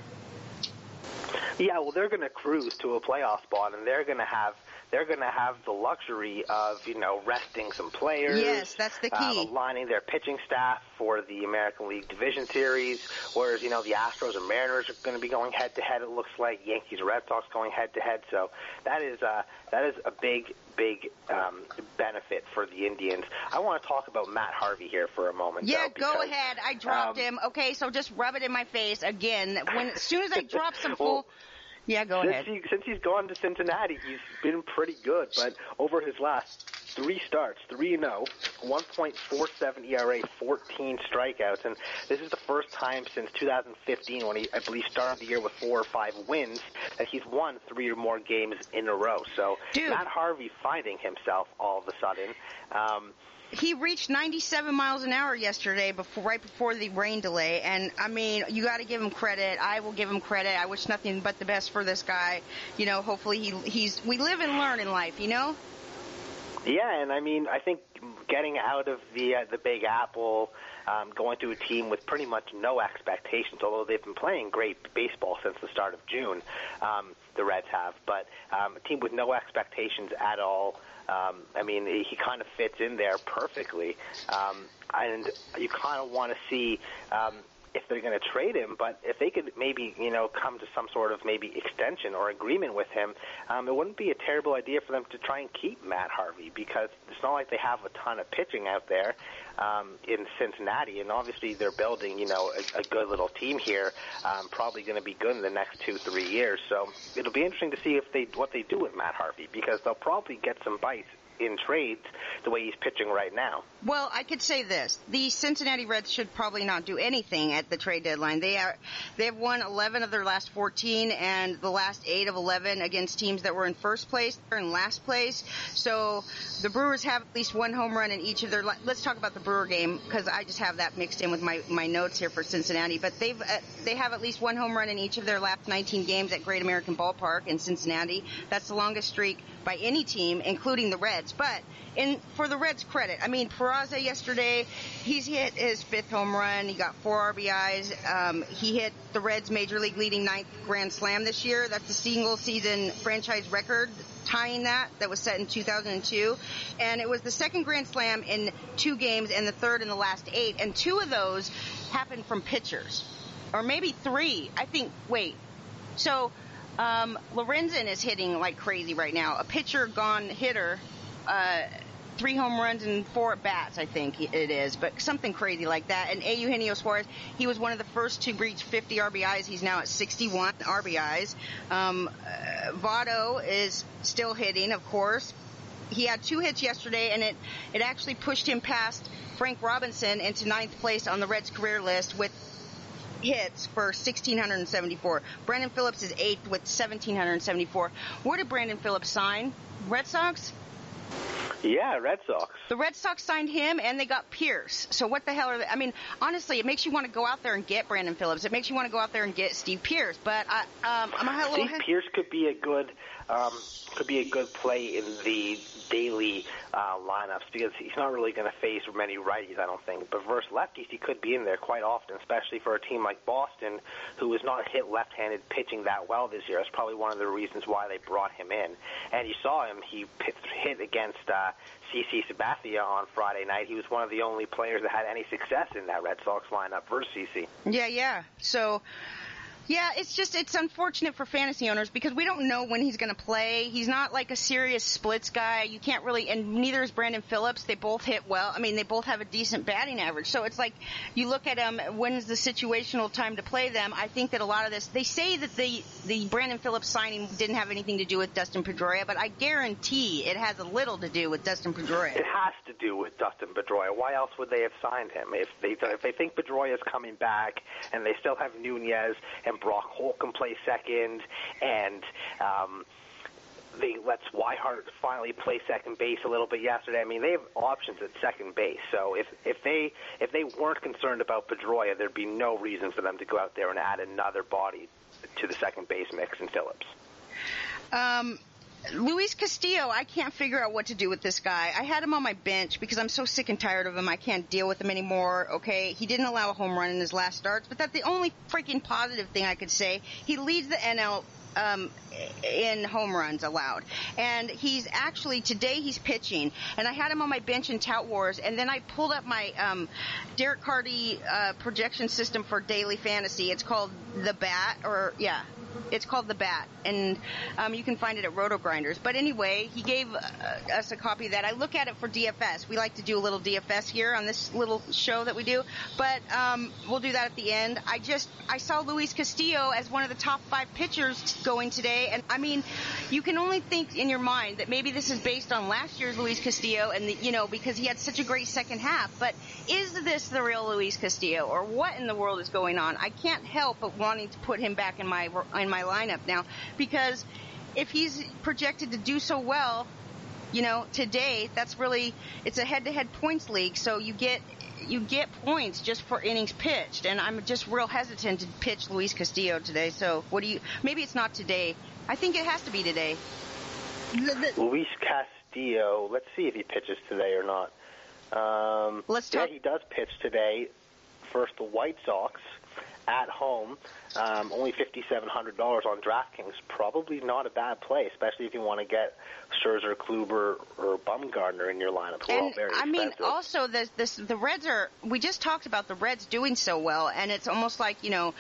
Yeah, well, they're going to cruise to a playoff spot, and they're going to have they're going to have the luxury of you know resting some players. Yes, that's the um, key. aligning their pitching staff for the American League Division Series. Whereas you know the Astros and Mariners are going to be going head to head. It looks like Yankees and Red Sox going head to head. So that is uh, that is a big big um, benefit for the Indians. I want to talk about Matt Harvey here for a moment. Yeah, though, go because, ahead. I dropped um, him. Okay, so just rub it in my face again. When as soon as I drop some full. Well, yeah, go since ahead. He, since he's gone to Cincinnati, he's been pretty good. But over his last three starts, three and zero, 1.47 ERA, 14 strikeouts, and this is the first time since 2015 when he, I believe, started the year with four or five wins that he's won three or more games in a row. So Dude. Matt Harvey finding himself all of a sudden. Um, He reached 97 miles an hour yesterday, before right before the rain delay, and I mean, you got to give him credit. I will give him credit. I wish nothing but the best for this guy. You know, hopefully he he's we live and learn in life. You know. Yeah, and I mean, I think getting out of the uh, the Big Apple, um, going to a team with pretty much no expectations, although they've been playing great baseball since the start of June, um, the Reds have, but um, a team with no expectations at all. Um, I mean, he, kind of fits in there perfectly, um, and you kind of want to see. Um, if they're going to trade him, but if they could maybe, you know, come to some sort of maybe extension or agreement with him, um, it wouldn't be a terrible idea for them to try and keep Matt Harvey because it's not like they have a ton of pitching out there um, in Cincinnati, and obviously they're building, you know, a, a good little team here, um, probably going to be good in the next two, three years. So it'll be interesting to see if they what they do with Matt Harvey because they'll probably get some bites in trades the way he's pitching right now. Well, I could say this: the Cincinnati Reds should probably not do anything at the trade deadline. They are they have won 11 of their last 14, and the last eight of 11 against teams that were in first place. They're in last place, so the Brewers have at least one home run in each of their. Let's talk about the Brewer game because I just have that mixed in with my my notes here for Cincinnati. But they've uh, they have at least one home run in each of their last 19 games at Great American Ballpark in Cincinnati. That's the longest streak by any team, including the Reds. But in for the Reds' credit, I mean Peraza yesterday, he's hit his fifth home run. He got four RBIs. Um, he hit the Reds' major league leading ninth grand slam this year. That's the single season franchise record tying that that was set in 2002 and it was the second grand slam in two games and the third in the last eight and two of those happened from pitchers or maybe three i think wait so um, Lorenzen is hitting like crazy right now. A pitcher gone hitter, uh, three home runs and four at bats, I think it is, but something crazy like that. And A. Eugenio Suarez, he was one of the first to reach 50 RBIs. He's now at 61 RBIs. Um, uh, Votto is still hitting, of course. He had two hits yesterday, and it it actually pushed him past Frank Robinson into ninth place on the Reds career list with hits for 1,674. Brandon Phillips is eighth with 1,774. Where did Brandon Phillips sign? Red Sox? Yeah, Red Sox. The Red Sox signed him, and they got Pearce. So what the hell are they? I mean, honestly, it makes you want to go out there and get Brandon Phillips. It makes you want to go out there and get Steve Pearce. But I, um, I'm a little. Steve Pearce could be a good um, could be a good play in the daily uh, lineups because he's not really going to face many righties, I don't think. But versus lefties, he could be in there quite often, especially for a team like Boston, who has not hit left-handed pitching that well this year. That's probably one of the reasons why they brought him in. And you saw him; he hit against uh, CC Sabathia on Friday night. He was one of the only players that had any success in that Red Sox lineup versus CC. Yeah, yeah. So yeah, it's just it's unfortunate for fantasy owners because we don't know when he's going to play. He's not like a serious splits guy. You can't really, and neither is Brandon Phillips. They both hit well. I mean, they both have a decent batting average. So it's like you look at them. When's the situational time to play them? I think that a lot of this. They say that the the Brandon Phillips signing didn't have anything to do with Dustin Pedroia, but I guarantee it has a little to do with Dustin Pedroia. It has to do with Dustin Pedroia. Why else would they have signed him if they if they think Pedroia is coming back and they still have Nunez and and Brock Holt can play second, and um, they let Swihart finally play second base a little bit yesterday. I mean, they have options at second base. So if if they if they weren't concerned about Pedroia, there'd be no reason for them to go out there and add another body to the second base mix in Phillips. Um, Luis Castillo, I can't figure out what to do with this guy. I had him on my bench because I'm so sick and tired of him. I can't deal with him anymore. Okay, he didn't allow a home run in his last starts, but that's the only freaking positive thing I could say. He leads the NL um, in home runs allowed. And he's actually today he's pitching, and I had him on my bench in Tout Wars, and then I pulled up my um, Derek Carty uh, projection system for daily fantasy. It's called the Bat, or yeah, it's called The Bat, and um, you can find it at RotoGrinders. But anyway, he gave uh, us a copy of that. I look at it for DFS. We like to do a little DFS here on this little show that we do, but um, we'll do that at the end. I just I saw Luis Castillo as one of the top five pitchers going today, and I mean, you can only think in your mind that maybe this is based on last year's Luis Castillo, and the, you know because he had such a great second half. But is this the real Luis Castillo, or what in the world is going on? I can't help but wanting to put him back in my in my lineup now because if he's projected to do so well, you know, today, that's really it's a head-to-head points league, so you get you get points just for innings pitched, and I'm just real hesitant to pitch Luis Castillo today. So, what do you? Maybe it's not today. I think it has to be today. Luis Castillo. Let's see if he pitches today or not. Um, Let's talk. Yeah, he does pitch today. First, the White Sox at home. Um, only fifty-seven hundred dollars on DraftKings. Probably not a bad play, especially if you want to get Scherzer, Kluber, or Bumgarner in your lineup. and very I mean, also the this, the Reds are. We just talked about the Reds doing so well, and it's almost like you know,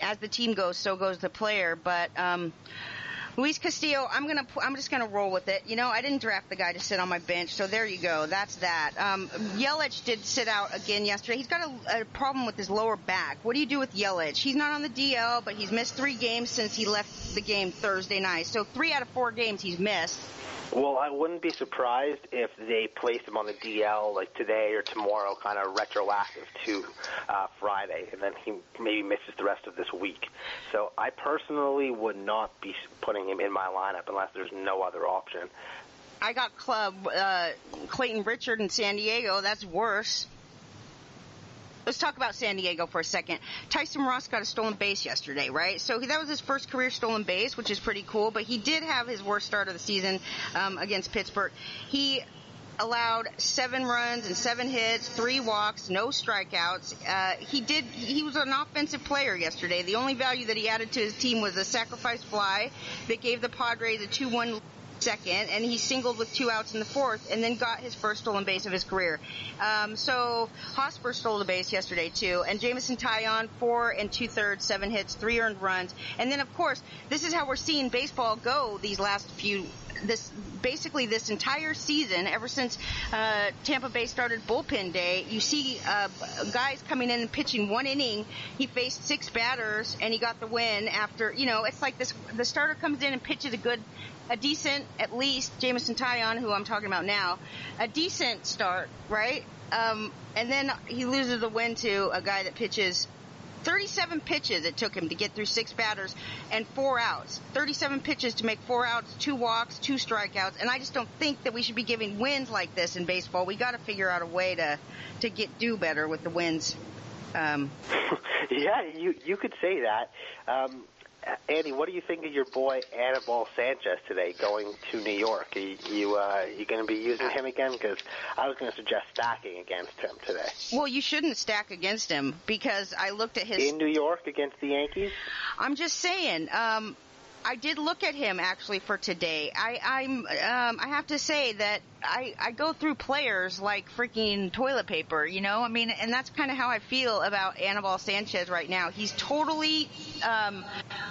as the team goes, so goes the player. But um, Luis Castillo, I'm gonna, I'm just gonna roll with it. You know, I didn't draft the guy to sit on my bench, so there you go. That's that. Um, Yelich did sit out again yesterday. He's got a, a problem with his lower back. What do you do with Yelich? He's not on the DL, but he's missed three games since he left the game Thursday night. So three out of four games he's missed. Well, I wouldn't be surprised if they place him on the DL like today or tomorrow, kind of retroactive to uh, Friday, and then he maybe misses the rest of this week. So I personally would not be putting him in my lineup unless there's no other option. I got club uh, Clayton Richard in San Diego. That's worse. Let's talk about San Diego for a second. Tyson Ross got a stolen base yesterday, right? So that was his first career stolen base, which is pretty cool. But he did have his worst start of the season um, against Pittsburgh. He allowed seven runs and seven hits, three walks, no strikeouts. Uh, he did. He was an offensive player yesterday. The only value that he added to his team was a sacrifice fly that gave the Padres a two-one second, and he singled with two outs in the fourth, and then got his first stolen base of his career. Um, so Hosmer stole the base yesterday too, and Jameson Taillon four and two thirds, seven hits, three earned runs, and then of course this is how we're seeing baseball go these last few this basically this entire season, ever since uh, Tampa Bay started bullpen day, you see uh, guys coming in and pitching one inning. He faced six batters and he got the win. After you know, it's like this: the starter comes in and pitches a good a decent, at least Jameson Taillon, who I'm talking about now, a decent start, right? Um, and then he loses the win to a guy that pitches 37 pitches it took him to get through six batters and four outs. 37 pitches to make four outs, two walks, two strikeouts. And I just don't think that we should be giving wins like this in baseball. We got to figure out a way to to get do better with the wins. Um, yeah, you you could say that. Um, Andy, what do you think of your boy Anibal Sanchez today going to New York? Are you you, uh, you going to be using him again? Because I was going to suggest stacking against him today. Well, you shouldn't stack against him because I looked at his in New York against the Yankees. I'm just saying. Um, I did look at him actually for today. I, I'm um, I have to say that I, I go through players like freaking toilet paper, you know. I mean, and that's kind of how I feel about Anibal Sanchez right now. He's totally um,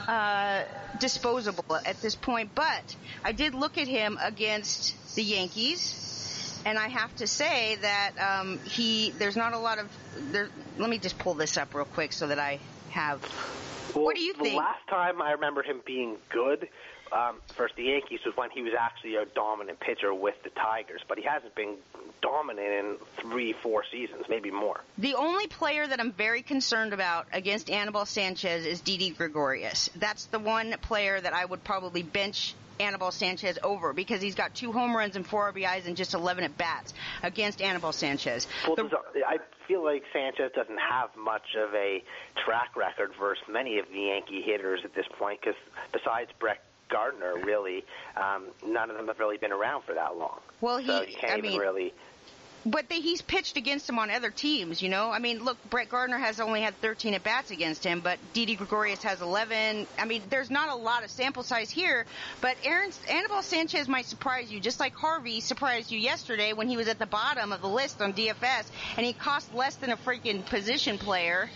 uh, disposable at this point. But I did look at him against the Yankees, and I have to say that um, he there's not a lot of there. Let me just pull this up real quick so that I have well, what do you think? The last time I remember him being good um, versus the Yankees was when he was actually a dominant pitcher with the Tigers, but he hasn't been dominant in three, four seasons, maybe more. The only player that I'm very concerned about against Anibal Sanchez is Didi Gregorius. That's the one player that I would probably bench Anibal Sanchez over because he's got two home runs and four RBIs and just 11 at bats against Anibal Sanchez. Well, the, I feel like Sanchez doesn't have much of a track record versus many of the Yankee hitters at this point because besides Brett Gardner, really, um, none of them have really been around for that long. Well, he, so you can't I even mean, really but they, he's pitched against him on other teams, you know. I mean, look, Brett Gardner has only had 13 at bats against him, but Didi Gregorius has 11. I mean, there's not a lot of sample size here, but Aaron Anibal Sanchez might surprise you, just like Harvey surprised you yesterday when he was at the bottom of the list on DFS, and he cost less than a freaking position player.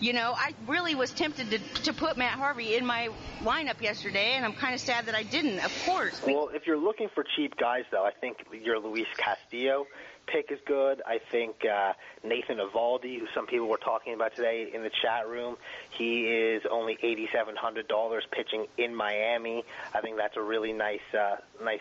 You know, I really was tempted to to put Matt Harvey in my lineup yesterday, and I'm kind of sad that I didn't. Of course. Well, if you're looking for cheap guys, though, I think you're Luis Castillo pick is good. I think uh, Nathan Eovaldi, who some people were talking about today in the chat room, he is only eighty-seven hundred dollars pitching in Miami. I think that's a really nice, uh, nice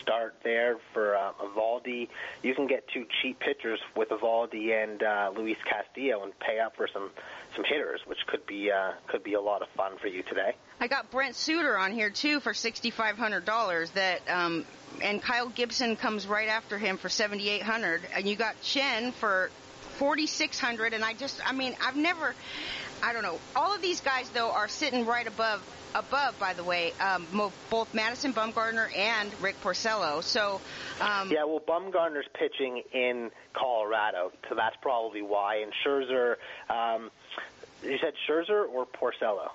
start there for uh, Eovaldi. You can get two cheap pitchers with Eovaldi and uh, Luis Castillo and pay up for some some hitters, which could be uh, could be a lot of fun for you today. I got Brent Suter on here too for sixty five hundred dollars. That um, and Kyle Gibson comes right after him for seventy eight hundred, and you got Chen for forty six hundred. And I just, I mean, I've never, I don't know. All of these guys though are sitting right above above, by the way, um, both Madison Bumgarner and Rick Porcello. So, um, yeah, well, Bumgarner's pitching in Colorado, so that's probably why. And Scherzer, um, you said Scherzer or Porcello?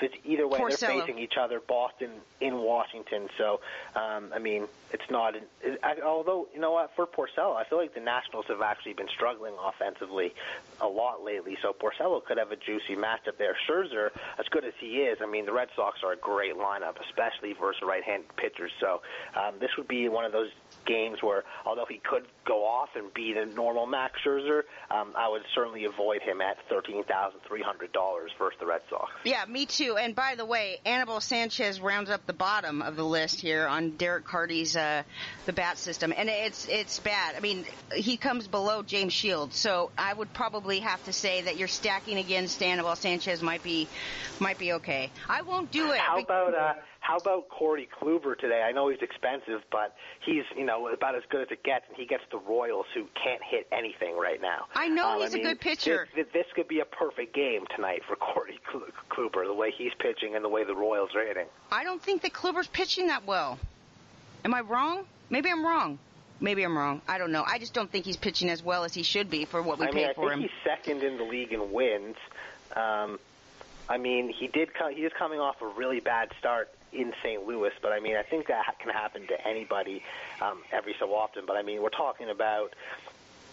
It's either way, Porcello. they're facing each other. Boston in Washington, so um, I mean, it's not. It, I, although you know what, for Porcello, I feel like the Nationals have actually been struggling offensively a lot lately. So Porcello could have a juicy matchup there. Scherzer, as good as he is, I mean, the Red Sox are a great lineup, especially versus right-handed pitchers. So um, this would be one of those games where, although he could go off and be the normal Max Scherzer, um, I would certainly avoid him at thirteen thousand three hundred dollars versus the Red Sox. Yeah, me too. And by the way, Anibal Sanchez rounds up the bottom of the list here on Derek Carty's uh, the bat system, and it's it's bad. I mean, he comes below James Shields, so I would probably have to say that you're stacking against Anibal Sanchez might be might be okay. I won't do it. How about uh, how about Corey Kluber today? I know he's expensive, but he's you know about as good as it gets, and he gets the Royals, who can't hit anything right now. I know um, he's I mean, a good pitcher. This, this could be a perfect game tonight for Corey Kluber, the way he's pitching and the way the Royals are hitting. I don't think that Kluber's pitching that well. Am I wrong? Maybe I'm wrong. Maybe I'm wrong. I don't know. I just don't think he's pitching as well as he should be for what we I paid mean, I think him. he's second in the league in wins. Um, I mean, he did. Co- he is coming off a really bad start in St. Louis, but I mean, I think that can happen to anybody um, every so often. But I mean, we're talking about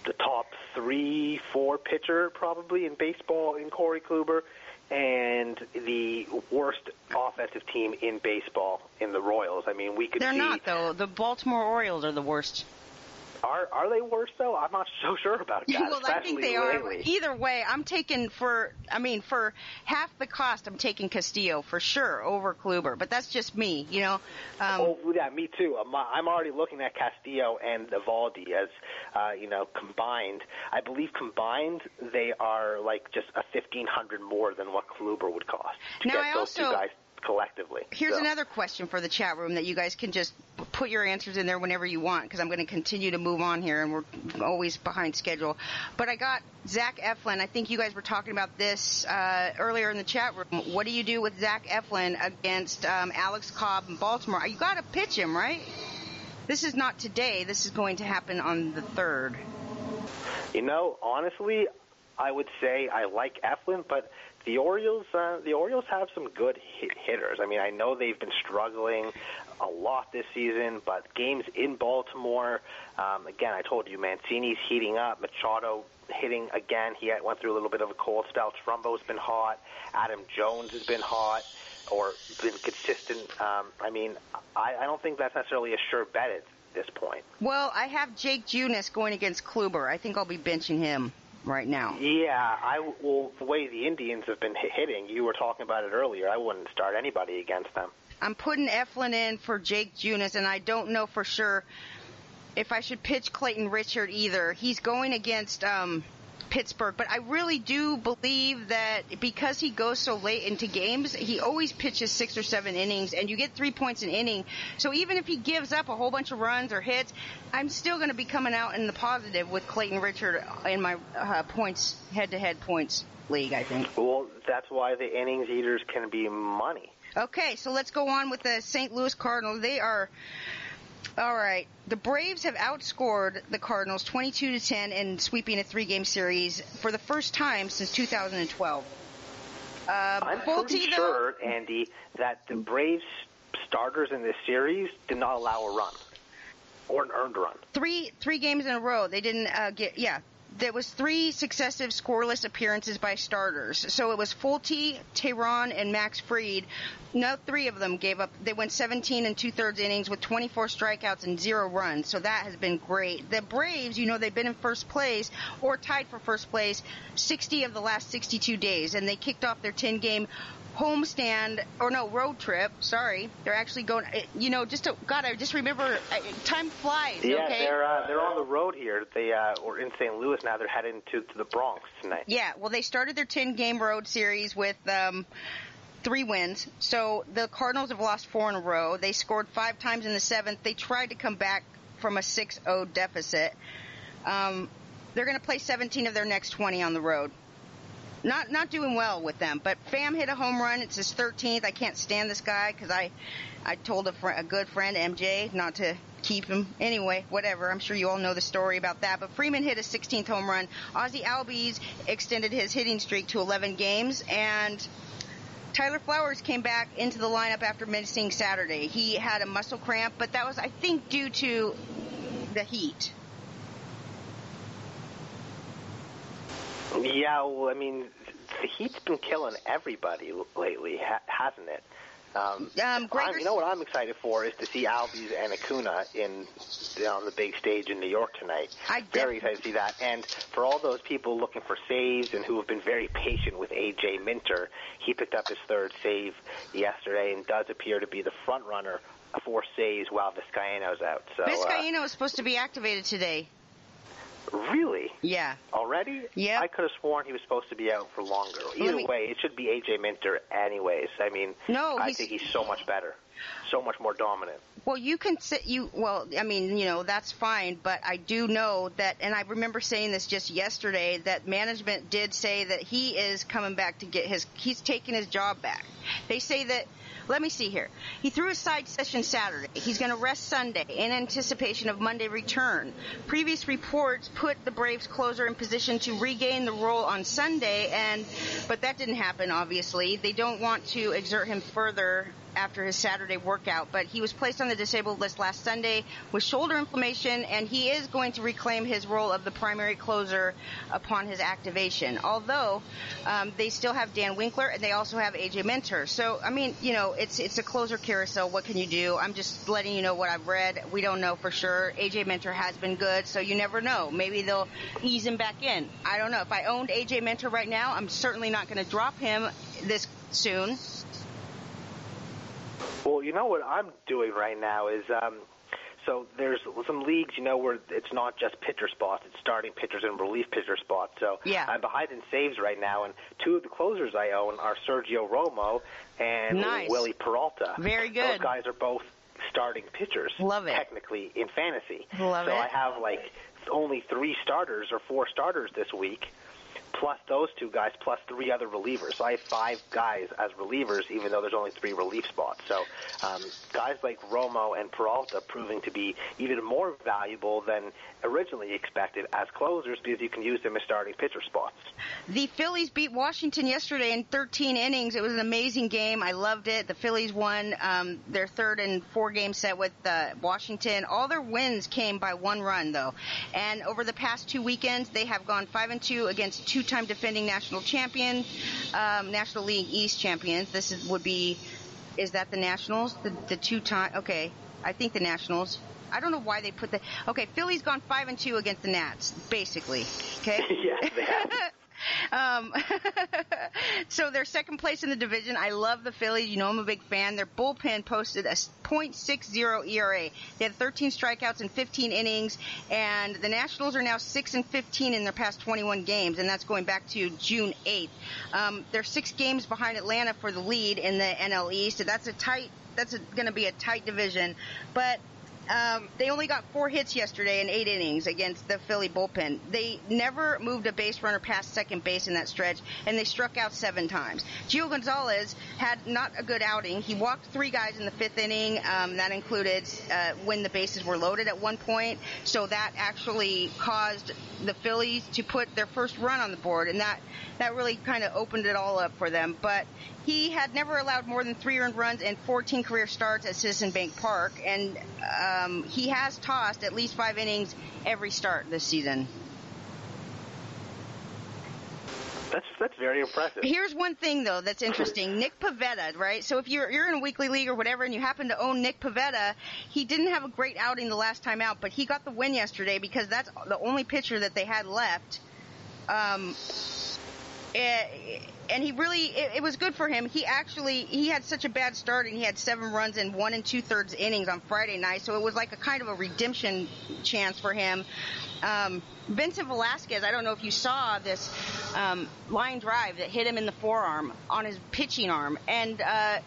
the top three, four pitcher probably in baseball in Corey Kluber, and the worst offensive team in baseball in the Royals. I mean, we could They're see. not though. The Baltimore Orioles are the worst. Are are they worse though? I'm not so sure about that. well, I think they are. Either way, I'm taking for. I mean, for half the cost, I'm taking Castillo for sure over Kluber. But that's just me, you know. Um, oh, yeah, me too. I'm, I'm already looking at Castillo and Eovaldi as, uh, you know, combined. I believe combined they are like just a fifteen hundred more than what Kluber would cost to Now, get I those also- two guys collectively. Here's So, another question for the chat room that you guys can just put your answers in there whenever you want because I'm going to continue to move on here and we're always behind schedule. But I got Zach Eflin. I think you guys were talking about this uh, earlier in the chat room. What do you do with Zach Eflin against um, Alex Cobb in Baltimore? You got to pitch him, right? This is not today. This is going to happen on the third. You know, honestly, I would say I like Eflin, but the Orioles, uh, the Orioles have some good hit hitters. I mean, I know they've been struggling a lot this season, but games in Baltimore, um, again, I told you, Mancini's heating up. Machado hitting again. He had- went through a little bit of a cold spell. Trumbo's been hot. Adam Jones has been hot or been consistent. Um, I mean, I, I don't think that's necessarily a sure bet at this point. Well, I have Jake Junis going against Kluber. I think I'll be benching him right now. Yeah, I well the way the Indians have been hitting. You were talking about it earlier. I wouldn't start anybody against them. I'm putting Eflin in for Jake Junis, and I don't know for sure if I should pitch Clayton Richard either. He's going against um, Pittsburgh, but I really do believe that because he goes so late into games, he always pitches six or seven innings, and you get three points an inning. So even if he gives up a whole bunch of runs or hits, I'm still going to be coming out in the positive with Clayton Richard in my uh, points head-to-head points league. I think. Well, that's why the innings eaters can be money. Okay, so let's go on with the St. Louis Cardinals. They are all right. The Braves have outscored the Cardinals 22 to 10 in sweeping a three-game series for the first time since 2012. Um, I'm pretty though- sure, Andy, that the Braves starters in this series did not allow a run or an earned run. three three games in a row. They didn't uh, get yeah. There was three successive scoreless appearances by starters. So it was Folty, Teheran, and Max Fried. No three of them gave up. They went 17 and two thirds innings with 24 strikeouts and zero runs. So that has been great. The Braves, you know, they've been in first place or tied for first place 60 of the last 62 days, and they kicked off their 10 game homestand or no road trip. Sorry, they're actually going. You know, just to, God, I just remember uh, time flies. Yeah, okay? they're uh, they're on the road here. They uh, or in St. Louis now. They're heading to, to the Bronx tonight. Yeah, well, they started their 10 game road series with um, three wins. So the Cardinals have lost four in a row. They scored five times in the seventh. They tried to come back from a 6 0 deficit. Um, they're going to play 17 of their next 20 on the road. Not not doing well with them, but Pham hit a home run. It's his 13th. I can't stand this guy because I I told a, fr- a good friend MJ not to keep him. Anyway, whatever. I'm sure you all know the story about that. But Freeman hit his 16th home run. Ozzie Albies extended his hitting streak to 11 games, and Tyler Flowers came back into the lineup after missing Saturday. He had a muscle cramp, but that was, I think, due to the heat. Yeah, well, I mean, the Heat's been killing everybody lately, ha- hasn't it? Um, Um, Gregor- you know what I'm excited for is to see Albies and Acuna in on the big stage in New York tonight. I very excited to see that. And for all those people looking for saves and who have been very patient with AJ Minter, he picked up his third save yesterday and does appear to be the front runner for saves while Vizcaino's out. So uh, Vizcaino is supposed to be activated today. Really. Yeah. Already? Yeah. I could have sworn he was supposed to be out for longer. Either me- way, it should be AJ Minter anyways. I mean, No, I he's- think he's so much better, so much more dominant. Well, you can sit you. Well, I mean, you know, that's fine, but I do know that, and I remember saying this just yesterday that management did say that he is coming back to get his. He's taking his job back. They say that. Let me see here. He threw a side session Saturday. He's going to rest Sunday in anticipation of Monday return. Previous reports put the Braves closer in position to regain the role on Sunday, and but that didn't happen. Obviously, they don't want to exert him further after his Saturday workout, but he was placed on the disabled list last Sunday with shoulder inflammation, and he is going to reclaim his role of the primary closer upon his activation. Although um, they still have Dan Winkler and they also have AJ Minter. So I mean, you know, it's it's a closer carousel. What can you do? I'm just letting you know what I've read. We don't know for sure. AJ Minter has been good, so you never know. Maybe they'll ease him back in. I don't know. If I owned AJ Minter right now, I'm certainly not going to drop him this soon. Well, you know what I'm doing right now is um, so there's some leagues, you know, where it's not just pitcher spots; it's starting pitchers and relief pitcher spots. So Yeah. I'm behind in saves right now, and two of the closers I own are Sergio Romo and Nice. Wily Peralta. Very good. Those guys are both starting pitchers. Love it. Technically in fantasy. Love so it. I have like only three starters or four starters this week. Plus those two guys, plus three other relievers. So I have five guys as relievers, even though there's only three relief spots. So um, guys like Romo and Peralta proving to be even more valuable than originally expected as closers because you can use them as starting pitcher spots. The Phillies beat Washington yesterday in 13 innings. It was an amazing game. I loved it. The Phillies won um, their third and four game set with uh, Washington. All their wins came by one run, though. And over the past two weekends, they have gone five and two against two-time defending national champion, um, National League East champions. This is, would be, is that the Nationals? The, the two-time? Okay, I think the Nationals. I don't know why they put the. Okay, Philly's gone five and two against the Nats, basically. Okay. yes, they have. Um, so they're second place in the division. I love the Phillies. You know I'm a big fan. Their bullpen posted a .60 ERA. They had 13 strikeouts in 15 innings, and the Nationals are now 6 and 15 in their past 21 games, and that's going back to June 8th. Um, they're six games behind Atlanta for the lead in the NL East. So that's a tight. That's going to be a tight division, but um, they only got four hits yesterday in eight innings against the Philly bullpen. They never moved a base runner past second base in that stretch, and they struck out seven times. Gio Gonzalez had not a good outing. He walked three guys in the fifth inning. Um, that included uh, when the bases were loaded at one point. So that actually caused the Phillies to put their first run on the board, and that that really kind of opened it all up for them. But he had never allowed more than three earned runs and 14 career starts at Citizen Bank Park, and um, he has tossed at least five innings every start this season. That's that's very impressive. Here's one thing though that's interesting. Nick Pivetta, right? So if you're you're in a weekly league or whatever and you happen to own Nick Pivetta, he didn't have a great outing the last time out, but he got the win yesterday because that's the only pitcher that they had left. Um, and he really it, it was good for him. He actually he had such a bad start and he had seven runs in one and two thirds innings on Friday night, so it was like a kind of a redemption chance for him. Um, Vincent Velasquez, I don't know if you saw this um, line drive that hit him in the forearm on his pitching arm, and uh,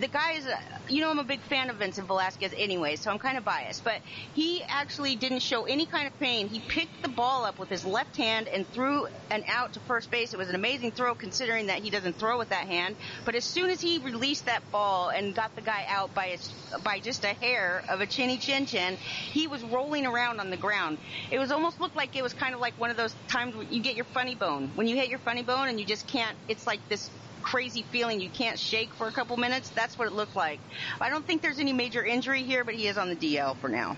the guy is, you know, I'm a big fan of Vincent Velasquez anyway, so I'm kind of biased. But he actually didn't show any kind of pain. He picked the ball up with his left hand and threw an out to first base. It was an amazing throw considering that he doesn't throw with that hand. But as soon as he released that ball and got the guy out by his, by just a hair of a chinny chin chin, he was rolling around on the ground. It was almost looked like it was kind of like one of those times when you get your funny bone. When you hit your funny bone and you just can't, it's like this crazy feeling you can't shake for a couple minutes. That's what it looked like. I don't think there's any major injury here, but he is on the DL for now.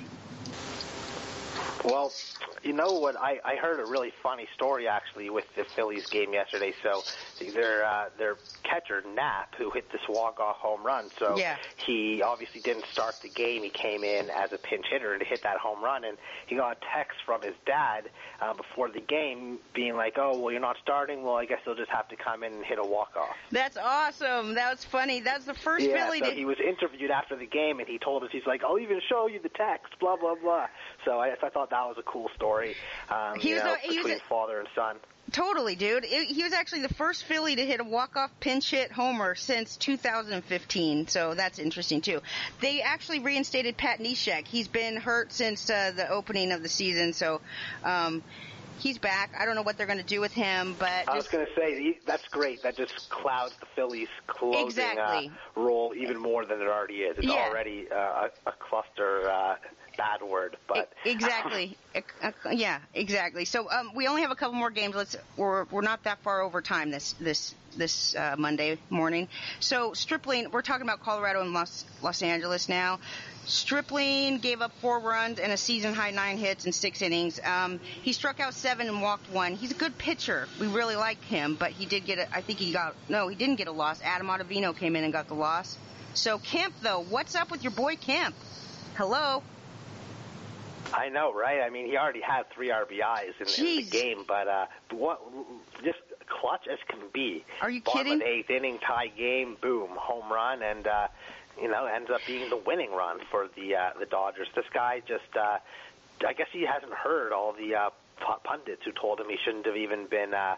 Well, you know what? I I heard a really funny story actually with the Phillies game yesterday. So their uh, their catcher Knapp, who hit this walk off home run. So Yeah. he obviously didn't start the game. He came in as a pinch hitter to hit that home run, and he got a text from his dad uh, before the game, being like, "Oh, well, you're not starting. Well, I guess you'll just have to come in and hit a walk off." That's awesome. That was funny. That's the first Yeah, Philly so he was interviewed after the game, and he told us he's like, "I'll even show you the text." Blah blah blah. So I, I thought that was a cool story. Um, He was know, a- he was a- father and son. Totally, dude. It, he was actually the first Philly to hit a walk-off pinch hit homer since 2015, so that's interesting too. They actually reinstated Pat Neshek. He's been hurt since uh, the opening of the season, so um, he's back. I don't know what they're going to do with him, but I was going to say that's great. That just clouds the Phillies' closing Exactly. uh, role even more than it already is. It's Yeah. already uh, a, a cluster uh, bad word, but exactly. Yeah, exactly. So um, we only have a couple more games. Let's we're we're not that far over time this this this uh, Monday morning. So Stripling, we're talking about Colorado and Los Los Angeles now. Stripling gave up four runs and a season high nine hits in six innings. Um, he struck out seven and walked one. He's a good pitcher. We really like him, but he did get a, I think he got no, he didn't get a loss. Adam Ottavino came in and got the loss. So Kemp though, what's up with your boy Kemp? Hello. I know, right? I mean, he already had three RBIs in, in the game, but uh, what just clutch as can be. Are you Bottom kidding? of the eighth inning, tie game, boom, home run, and uh, you know ends up being the winning run for the uh, the Dodgers. This guy just, uh, I guess he hasn't heard all the. Uh, Pundits who told him he shouldn't have even been uh,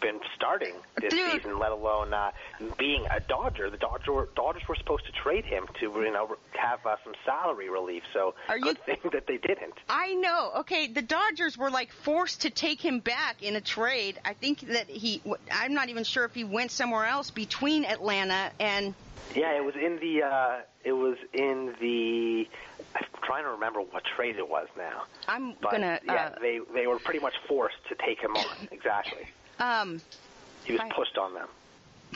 been starting this Dude. season, let alone uh, being a Dodger. The Dodger Dodgers were supposed to trade him to you know have uh, some salary relief. So Are you- good thing that they didn't. I know. Okay, the Dodgers were like forced to take him back in a trade. I think that he. I'm not even sure if he went somewhere else between Atlanta and. Yeah, it was in the. Uh, it was in the. I'm trying to remember what trade it was now. I'm But gonna. yeah, uh, they they were pretty much forced to take him on. Exactly. um, He was Right. pushed on them.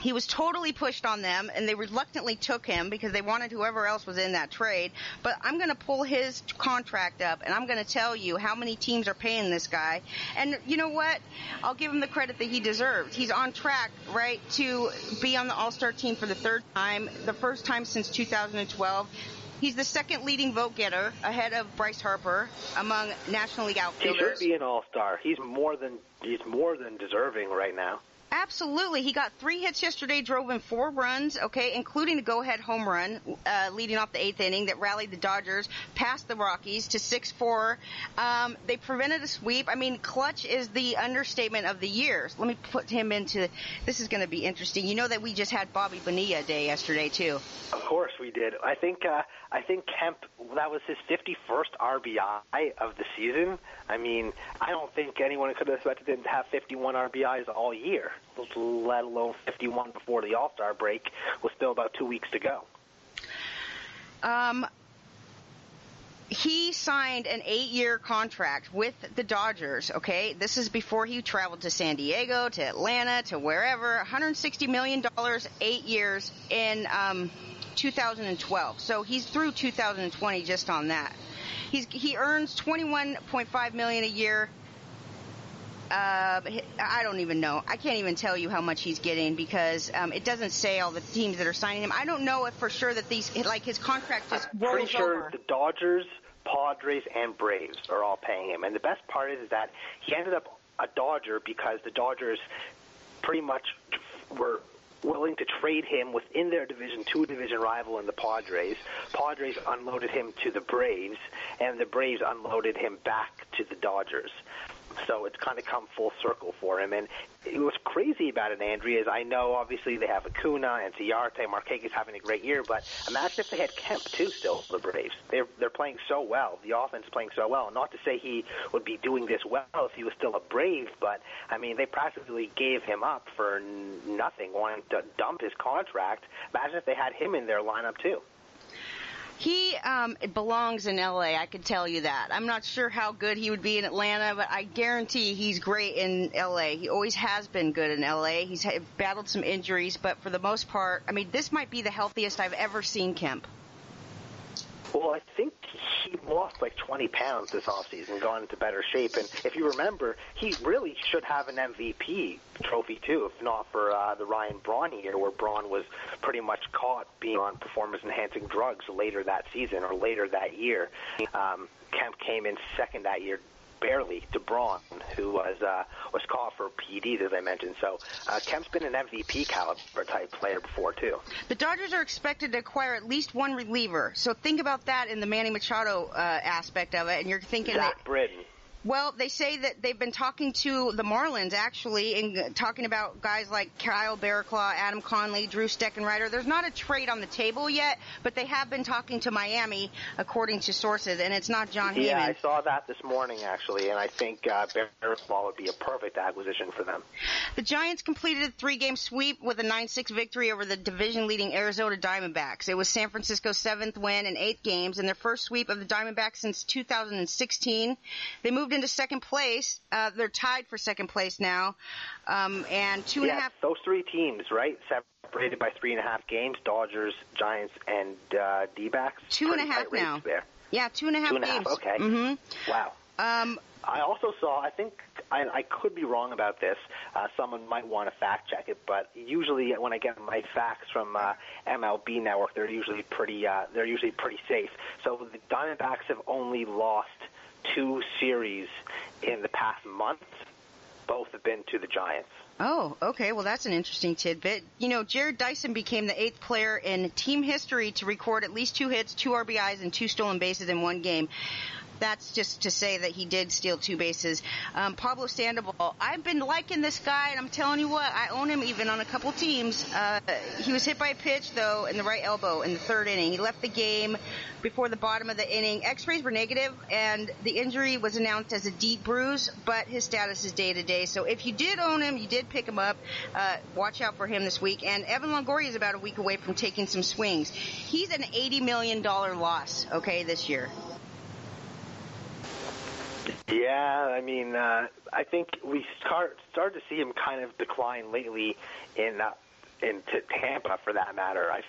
He was totally pushed on them, and they reluctantly took him because they wanted whoever else was in that trade. But I'm going to pull his contract up, and I'm going to tell you how many teams are paying this guy. And you know what? I'll give him the credit that he deserves. He's on track, right, to be on the All Star team for the third time, the first time since 2012. He's the second leading vote getter, ahead of Bryce Harper among National League outfielders. He should be an all star. He's more than he's more than deserving right now. Absolutely. He got three hits yesterday, drove in four runs, okay, including the go-ahead home run, uh, leading off the eighth inning that rallied the Dodgers past the Rockies to 6-4. Um, they prevented a sweep. I mean, clutch is the understatement of the year. Let me put him into, this is going to be interesting. You know that we just had Bobby Bonilla Day yesterday, too. Of course we did. I think uh, I think Kemp that was his 51st RBI of the season. I mean, I don't think anyone could have expected him to have 51 RBIs all year, let alone 51 before the All Star break. With still about two weeks to go. Um, he signed an eight-year contract with the Dodgers. Okay, this is before he traveled to San Diego, to Atlanta, to wherever. 160 million dollars, eight years in um, 2012. So he's through 2020 just on that. He's he earns 21.5 million a year. Uh, I don't even know. I can't even tell you how much he's getting because um, it doesn't say all the teams that are signing him. I don't know if for sure that these like his contract just I'm pretty sure over. the Dodgers, Padres, and Braves are all paying him. And the best part is that he ended up a Dodger because the Dodgers pretty much were willing to trade him within their division to a division rival in the Padres. Padres unloaded him to the Braves, and the Braves unloaded him back to the Dodgers. So it's kind of come full circle for him. And what's crazy about it, Andrea, is I know obviously they have Acuna and Ciarte, Markakis having a great year, but imagine if they had Kemp too. Still, the Braves, they're they're playing so well. The offense is playing so well. Not to say he would be doing this well if he was still a Brave, but I mean they practically gave him up for nothing, wanting to dump his contract. Imagine if they had him in their lineup too. He um, belongs in LA. I can tell you that. I'm not sure how good he would be in Atlanta, but I guarantee he's great in LA. He always has been good in LA. He's battled some injuries, but for the most part, I mean, this might be the healthiest I've ever seen Kemp. Well, I think he lost like 20 pounds this offseason, gone into better shape. And if you remember, he really should have an MVP trophy too, if not for uh, the Ryan Braun year, where Braun was pretty much caught being on performance-enhancing drugs later that season or later that year. Um, Kemp came in second that year, barely to Braun, who was uh, was caught for PEDs, as I mentioned. So uh, Kemp's been an MVP caliber type player before too. The Dodgers are expected to acquire at least one reliever. So think about that in the Manny Machado uh, aspect of it, and you're thinking Zach that. Britton. Well, they say that they've been talking to the Marlins actually, and talking about guys like Kyle Barraclough, Adam Conley, Drew Steckenrider. There's not a trade on the table yet, but they have been talking to Miami, according to sources, and it's not Jon Yeah, Heyman. I saw that this morning actually, and I think uh, Barraclough would be a perfect acquisition for them. The Giants completed a three-game sweep with a 9-6 victory over the division-leading Arizona Diamondbacks. It was San Francisco's seventh win in eight games and their first sweep of the Diamondbacks since 2016. They moved into second place. Uh, they're tied for second place now, um, and two and a half. those three teams, right, separated by three and a half games: Dodgers, Giants, and uh, D-backs. Two and a half now. There. Yeah, two and a half Two and a games. half, okay. hmm Wow. Um, I also saw, I think, I, I could be wrong about this. Uh, someone might want to fact check it, but usually when I get my facts from uh, MLB Network, they're usually pretty, uh, they're usually pretty safe. So the Diamondbacks have only lost two series in the past month. Both have been to the Giants. Oh, okay. Well, that's an interesting tidbit. You know, Jarrod Dyson became the eighth player in team history to record at least two hits, two RBIs, and two stolen bases in one game. That's just to say that he did steal two bases. Um, Pablo Sandoval, I've been liking this guy, and I'm telling you what, I own him even on a couple teams. Uh, he was hit by a pitch, though, in the right elbow in the third inning. He left the game before the bottom of the inning. X-rays were negative, and the injury was announced as a deep bruise, but his status is day to day. So if you did own him, you did pick him up. Uh, watch out for him this week. And Evan Longoria is about a week away from taking some swings. He's an $80 million loss, okay, this year. Yeah, I mean, uh, I think we start started to see him kind of decline lately in uh, in t- Tampa, for that matter. I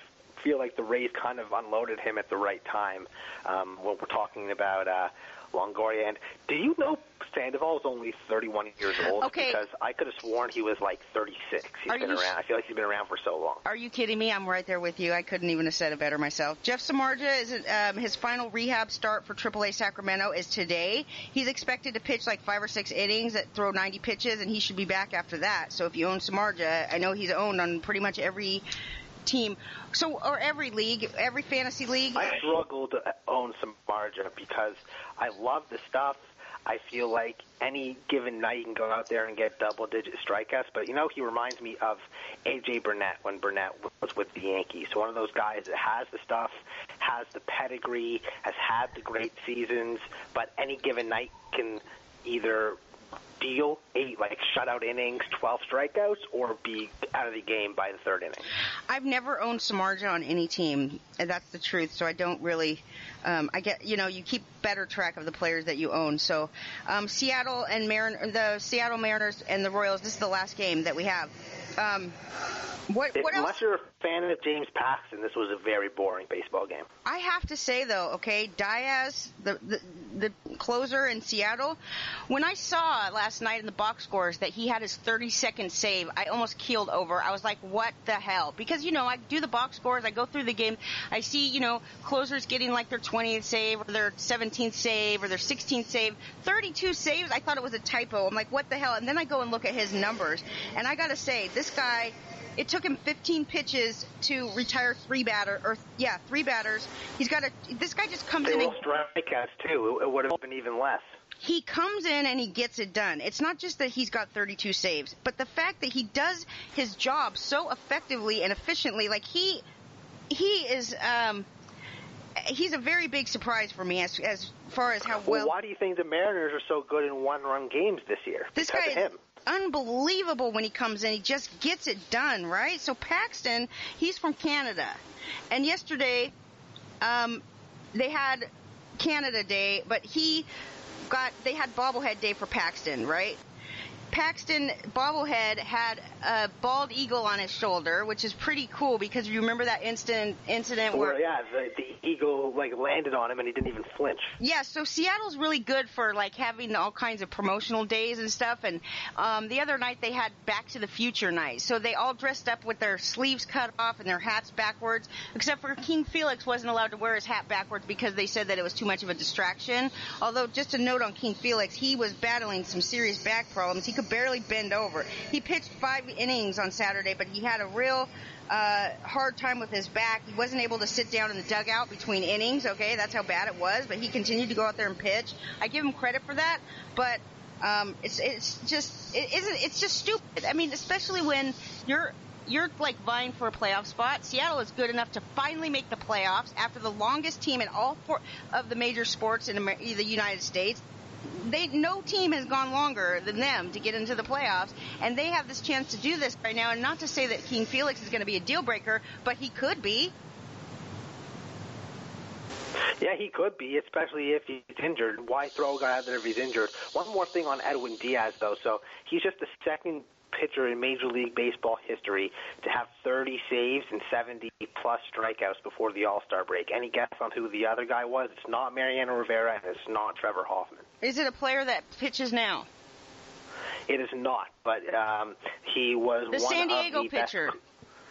feel like the Rays kind of unloaded him at the right time um, when we're talking about uh, Longoria. And do you know Sandoval is only 31 years old? Okay. Because I could have sworn he was like 36. He's Are been around. I feel like he's been around for so long. Are you kidding me? I'm right there with you. I couldn't even have said it better myself. Jeff Samardzija is um, his final rehab start for AAA Sacramento is today. He's expected to pitch like five or six innings that throw 90 pitches, and he should be back after that. So if you own Samardzija, I know he's owned on pretty much every team, so or every league, every fantasy league. I struggle to own some margin because I love the stuff. I feel like any given night you can go out there and get double digit strikeouts. But you know, he reminds me of AJ Burnett when Burnett was with the Yankees. So one of those guys that has the stuff, has the pedigree, has had the great seasons, but any given night can either deal eight like shutout innings, twelve strikeouts, or be out of the game by the third inning. I've never owned Samardzija on any team, and that's the truth. So I don't really. Um, I get, you know, you keep better track of the players that you own. So, um, Seattle and Marin, the Seattle Mariners and the Royals. This is the last game that we have. Um, what, what else? Unless you're a fan of James Paxton, this was a very boring baseball game. I have to say though, okay, Diaz, the, the the closer in Seattle, when I saw last night in the box scores that he had his 30 second save, I almost keeled over. I was like, what the hell? Because you know, I do the box scores, I go through the game, I see you know closers getting like their 20th save or their 17th save or their 16th save, 32 saves. I thought it was a typo. I'm like, what the hell? And then I go and look at his numbers, and I gotta say, this guy it took him 15 pitches to retire three batter or yeah three batters he's got a this guy just comes They in and strikeouts too. It would have been even less. he comes in and he gets it done it's not just that he's got 32 saves but the fact that he does his job so effectively and efficiently like he he is um he's a very big surprise for me as as far as how Well, well why do you think the Mariners are so good in one-run games this year? This because guy of him. Unbelievable when he comes in. He just gets it done, right? So Paxton, he's from Canada, and yesterday, um, they had Canada Day, but he got they had bobblehead day for Paxton, right? Paxton bobblehead had a bald eagle on his shoulder, which is pretty cool because you remember that incident incident where yeah, the, the eagle like landed on him and he didn't even flinch. Yeah, so Seattle's really good for like having all kinds of promotional days and stuff. And um, the other night they had Back to the Future night, so they all dressed up with their sleeves cut off and their hats backwards, except for King Felix wasn't allowed to wear his hat backwards because they said that it was too much of a distraction. Although, just a note on King Felix, he was battling some serious back problems. He could barely bend over. He pitched five innings on Saturday, but he had a real uh, hard time with his back. He wasn't able to sit down in the dugout between innings. Okay, that's how bad it was. But he continued to go out there and pitch. I give him credit for that. But um, it's it's just it isn't it's just stupid. I mean, especially when you're you're like vying for a playoff spot. Seattle is good enough to finally make the playoffs after the longest team in all four of the major sports in the United States they no team has gone longer than them to get into the playoffs, and they have this chance to do this right now. And not to say that King Felix is going to be a deal breaker, but he could be. Yeah, he could be, especially if he's injured. Why throw a guy out there if he's injured? One more thing on Edwin Diaz, though. So he's just the second pitcher in Major League Baseball history to have 30 saves and 70 plus strikeouts before the All Star break. Any guess on who the other guy was? It's not Mariano Rivera and it's not Trevor Hoffman. Is it a player that pitches now? It is not, but um, he was one of the one San Diego of the pitcher. Best...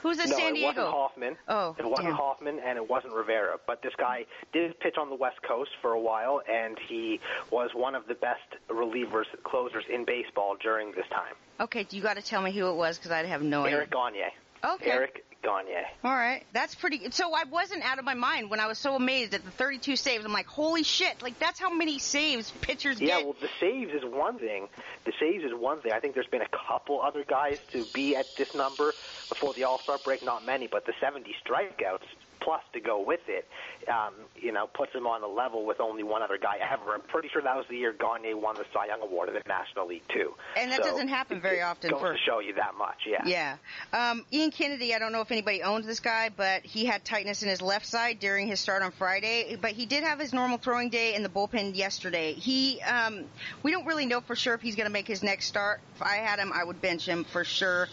Who's the no, San Diego? it wasn't Hoffman. Oh, it wasn't damn. Hoffman, and it wasn't Rivera. But this guy did pitch on the West Coast for a while, and he was one of the best relievers, closers in baseball during this time. Okay, you got to tell me who it was because I have no idea. Eric Gagne. Okay. Eric Gagne. All right, that's pretty. So I wasn't out of my mind when I was so amazed at the 32 saves. I'm like, holy shit! Like that's how many saves pitchers Yeah, get. Yeah, well, the saves is one thing. The saves is one thing. I think there's been a couple other guys to be at this number before the All Star break. Not many, but the 70 strikeouts plus to go with it, um, you know, puts him on a level with only one other guy ever. I'm pretty sure that was the year Gagne won the Cy Young Award in the National League too. And that So, doesn't happen very often Goes for- to show you that much, yeah. Yeah. Um, Ian Kennedy, I don't know if anybody owns this guy, but he had tightness in his left side during his start on Friday. But he did have his normal throwing day in the bullpen yesterday. He, um, we don't really know for sure if he's going to make his next start. If I had him, I would bench him for sure.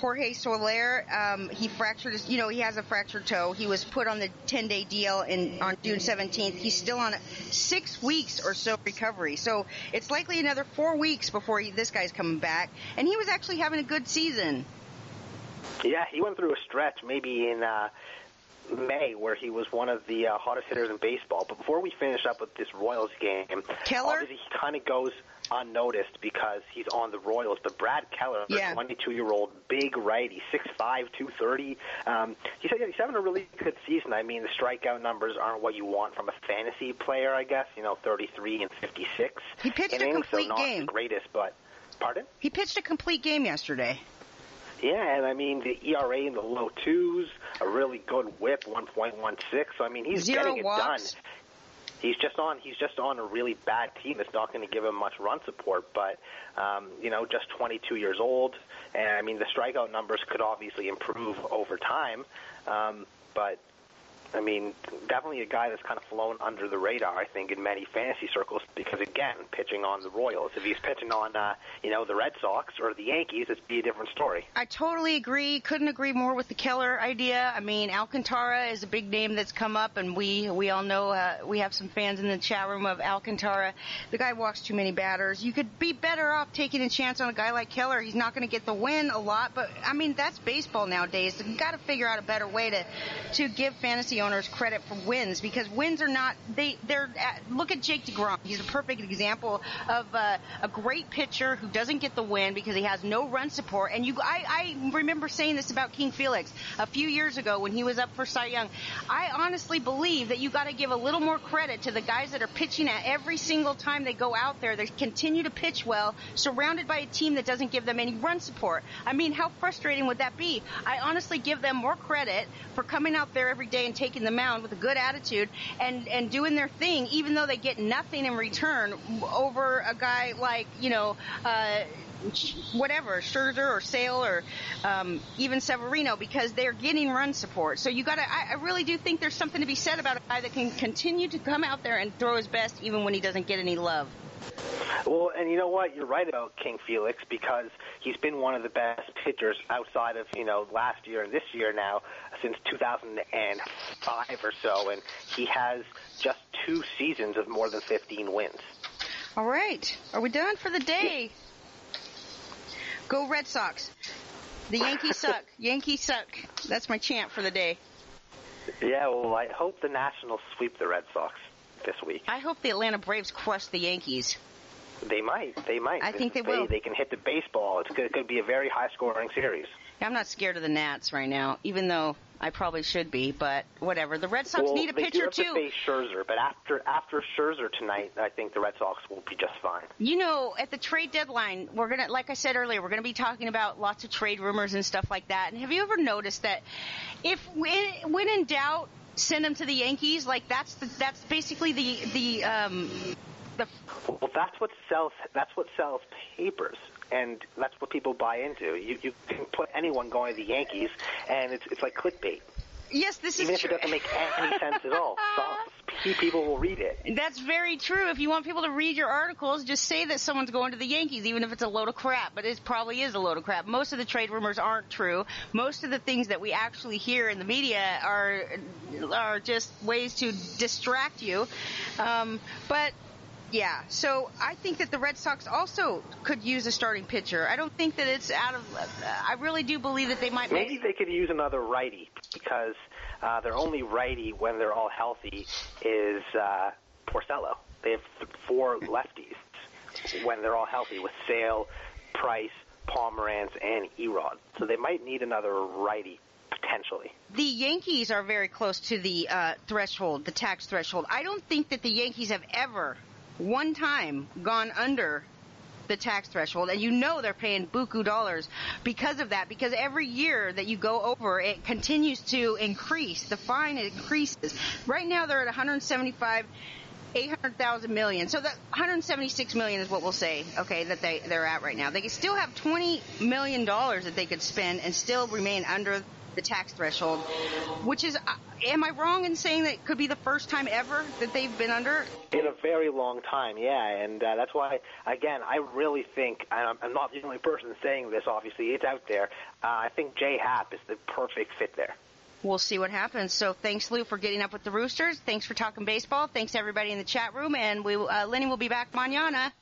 Jorge Soler, um, he fractured his, you know, he has a fractured toe. He was put on the 10 day DL in, on June 17th. He's still on a six weeks or so recovery. So it's likely another four weeks before he, this guy's coming back. And he was actually having a good season. Yeah, he went through a stretch maybe in uh, May where he was one of the uh, hottest hitters in baseball. But before we finish up with this Royals game, Keller? obviously he kind of goes unnoticed because he's on the Royals. But Brad Keller, Yeah. 22-year-old big righty, 6'5", 230. Um, he's, he's having a really good season. I mean, the strikeout numbers aren't what you want from a fantasy player, I guess. You know, 33 and 56 He pitched a complete so not game. the greatest, but pardon. He pitched a complete game yesterday. Yeah, and I mean the ERA in the low twos, a really good WHIP, 1.16. So I mean he's Zero getting it walks. done. He's just on. He's just on a really bad team that's not going to give him much run support. But um, you know, just 22 years old, and I mean the strikeout numbers could obviously improve over time. Um, but I mean, definitely a guy that's kind of flown under the radar, I think, in many fantasy circles because, again, pitching on the Royals. If he's pitching on, uh, you know, the Red Sox or the Yankees, it'd be a different story. I totally agree. Couldn't agree more with the Keller idea. I mean, Alcantara is a big name that's come up, and we we all know uh, we have some fans in the chat room of Alcantara. The guy walks too many batters. You could be better off taking a chance on a guy like Keller. He's not going to get the win a lot, but I mean that's baseball nowadays. you've got to figure out a better way to to give fantasy owners credit for wins because wins are not they they're at, look at Jake DeGrom. He's a perfect example of uh, a great pitcher who doesn't get the win because he has no run support. And you, I, I remember saying this about King Felix a few years ago when he was up for Cy Young. I honestly believe that you got to give a little more credit to the guys that are pitching at every single time they go out there. They continue to pitch well, surrounded by a team that doesn't give them any run support. I mean, how frustrating would that be? I honestly give them more credit for coming out there every day and taking the mound with a good attitude and and doing their thing, even though they get nothing in return over a guy like you know. Uh, whatever Scherzer or Sale or um, even Severino because they're getting run support. So you got to. I, I really do think there's something to be said about a guy that can continue to come out there and throw his best even when he doesn't get any love. Well, and you know what? You're right about King Felix because he's been one of the best pitchers outside of, you know, last year and this year now since 2005 or so. And he has just two seasons of more than 15 wins. All right. Are we done for the day? Go Red Sox. The Yankees suck. Yankees suck. That's my chant for the day. Yeah, well, I hope the Nationals sweep the Red Sox this week. I hope the Atlanta Braves crush the Yankees. They might. They might. I think they, will. They can hit the baseball. It's going to be a very high-scoring series. I'm not scared of the Nats right now, even though I probably should be. But whatever. The Red Sox well, need a pitcher too. They To face Scherzer, but after after Scherzer tonight, I think the Red Sox will be just fine. You know, at the trade deadline, we're gonna, like I said earlier, we're gonna be talking about lots of trade rumors and stuff like that. And have you ever noticed that if when, when in doubt, send them to the Yankees? Like that's the, that's basically the the um, the. Well, that's what sells. That's what sells papers, and that's what people buy into. You you can put anyone going to the Yankees, and it's it's like clickbait. Yes, this Even is if it doesn't make any sense at all, people will read it. That's very true. If you want people to read your articles, just say that someone's going to the Yankees, even if it's a load of crap. But it probably is a load of crap. Most of the trade rumors aren't true. Most of the things that we actually hear in the media are are just ways to distract you. Um, but yeah, so I think that the Red Sox also could use a starting pitcher. I don't think that it's out of. Uh, I really do believe that they might. Maybe they could use another righty because uh, their only righty when they're all healthy is uh, Porcello. They have four lefties when they're all healthy with Sale, Price, Pomeranz, and E-Rod. So they might need another righty potentially. The Yankees are very close to the uh, threshold, the tax threshold. I don't think that the Yankees have ever one time gone under the tax threshold and you know they're paying buku dollars because of that because every year that you go over it continues to increase the fine increases right now they're at 175 800,000 million. So that 176 million is what we'll say, okay, that they, they're at right now. They still have 20 million dollars that they could spend and still remain under the tax threshold, which is, uh, am I wrong in saying that it could be the first time ever that they've been under? In a very long time, yeah, and uh, that's why, again, I really think, and I'm not the only person saying this, obviously, it's out there, uh, I think J Happ is the perfect fit there. We'll see what happens. So thanks, Lou, for getting up with the Roosters. Thanks for talking baseball. Thanks, everybody in the chat room. And we, uh, Lenny will be back mañana.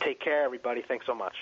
Take care, everybody. Thanks so much.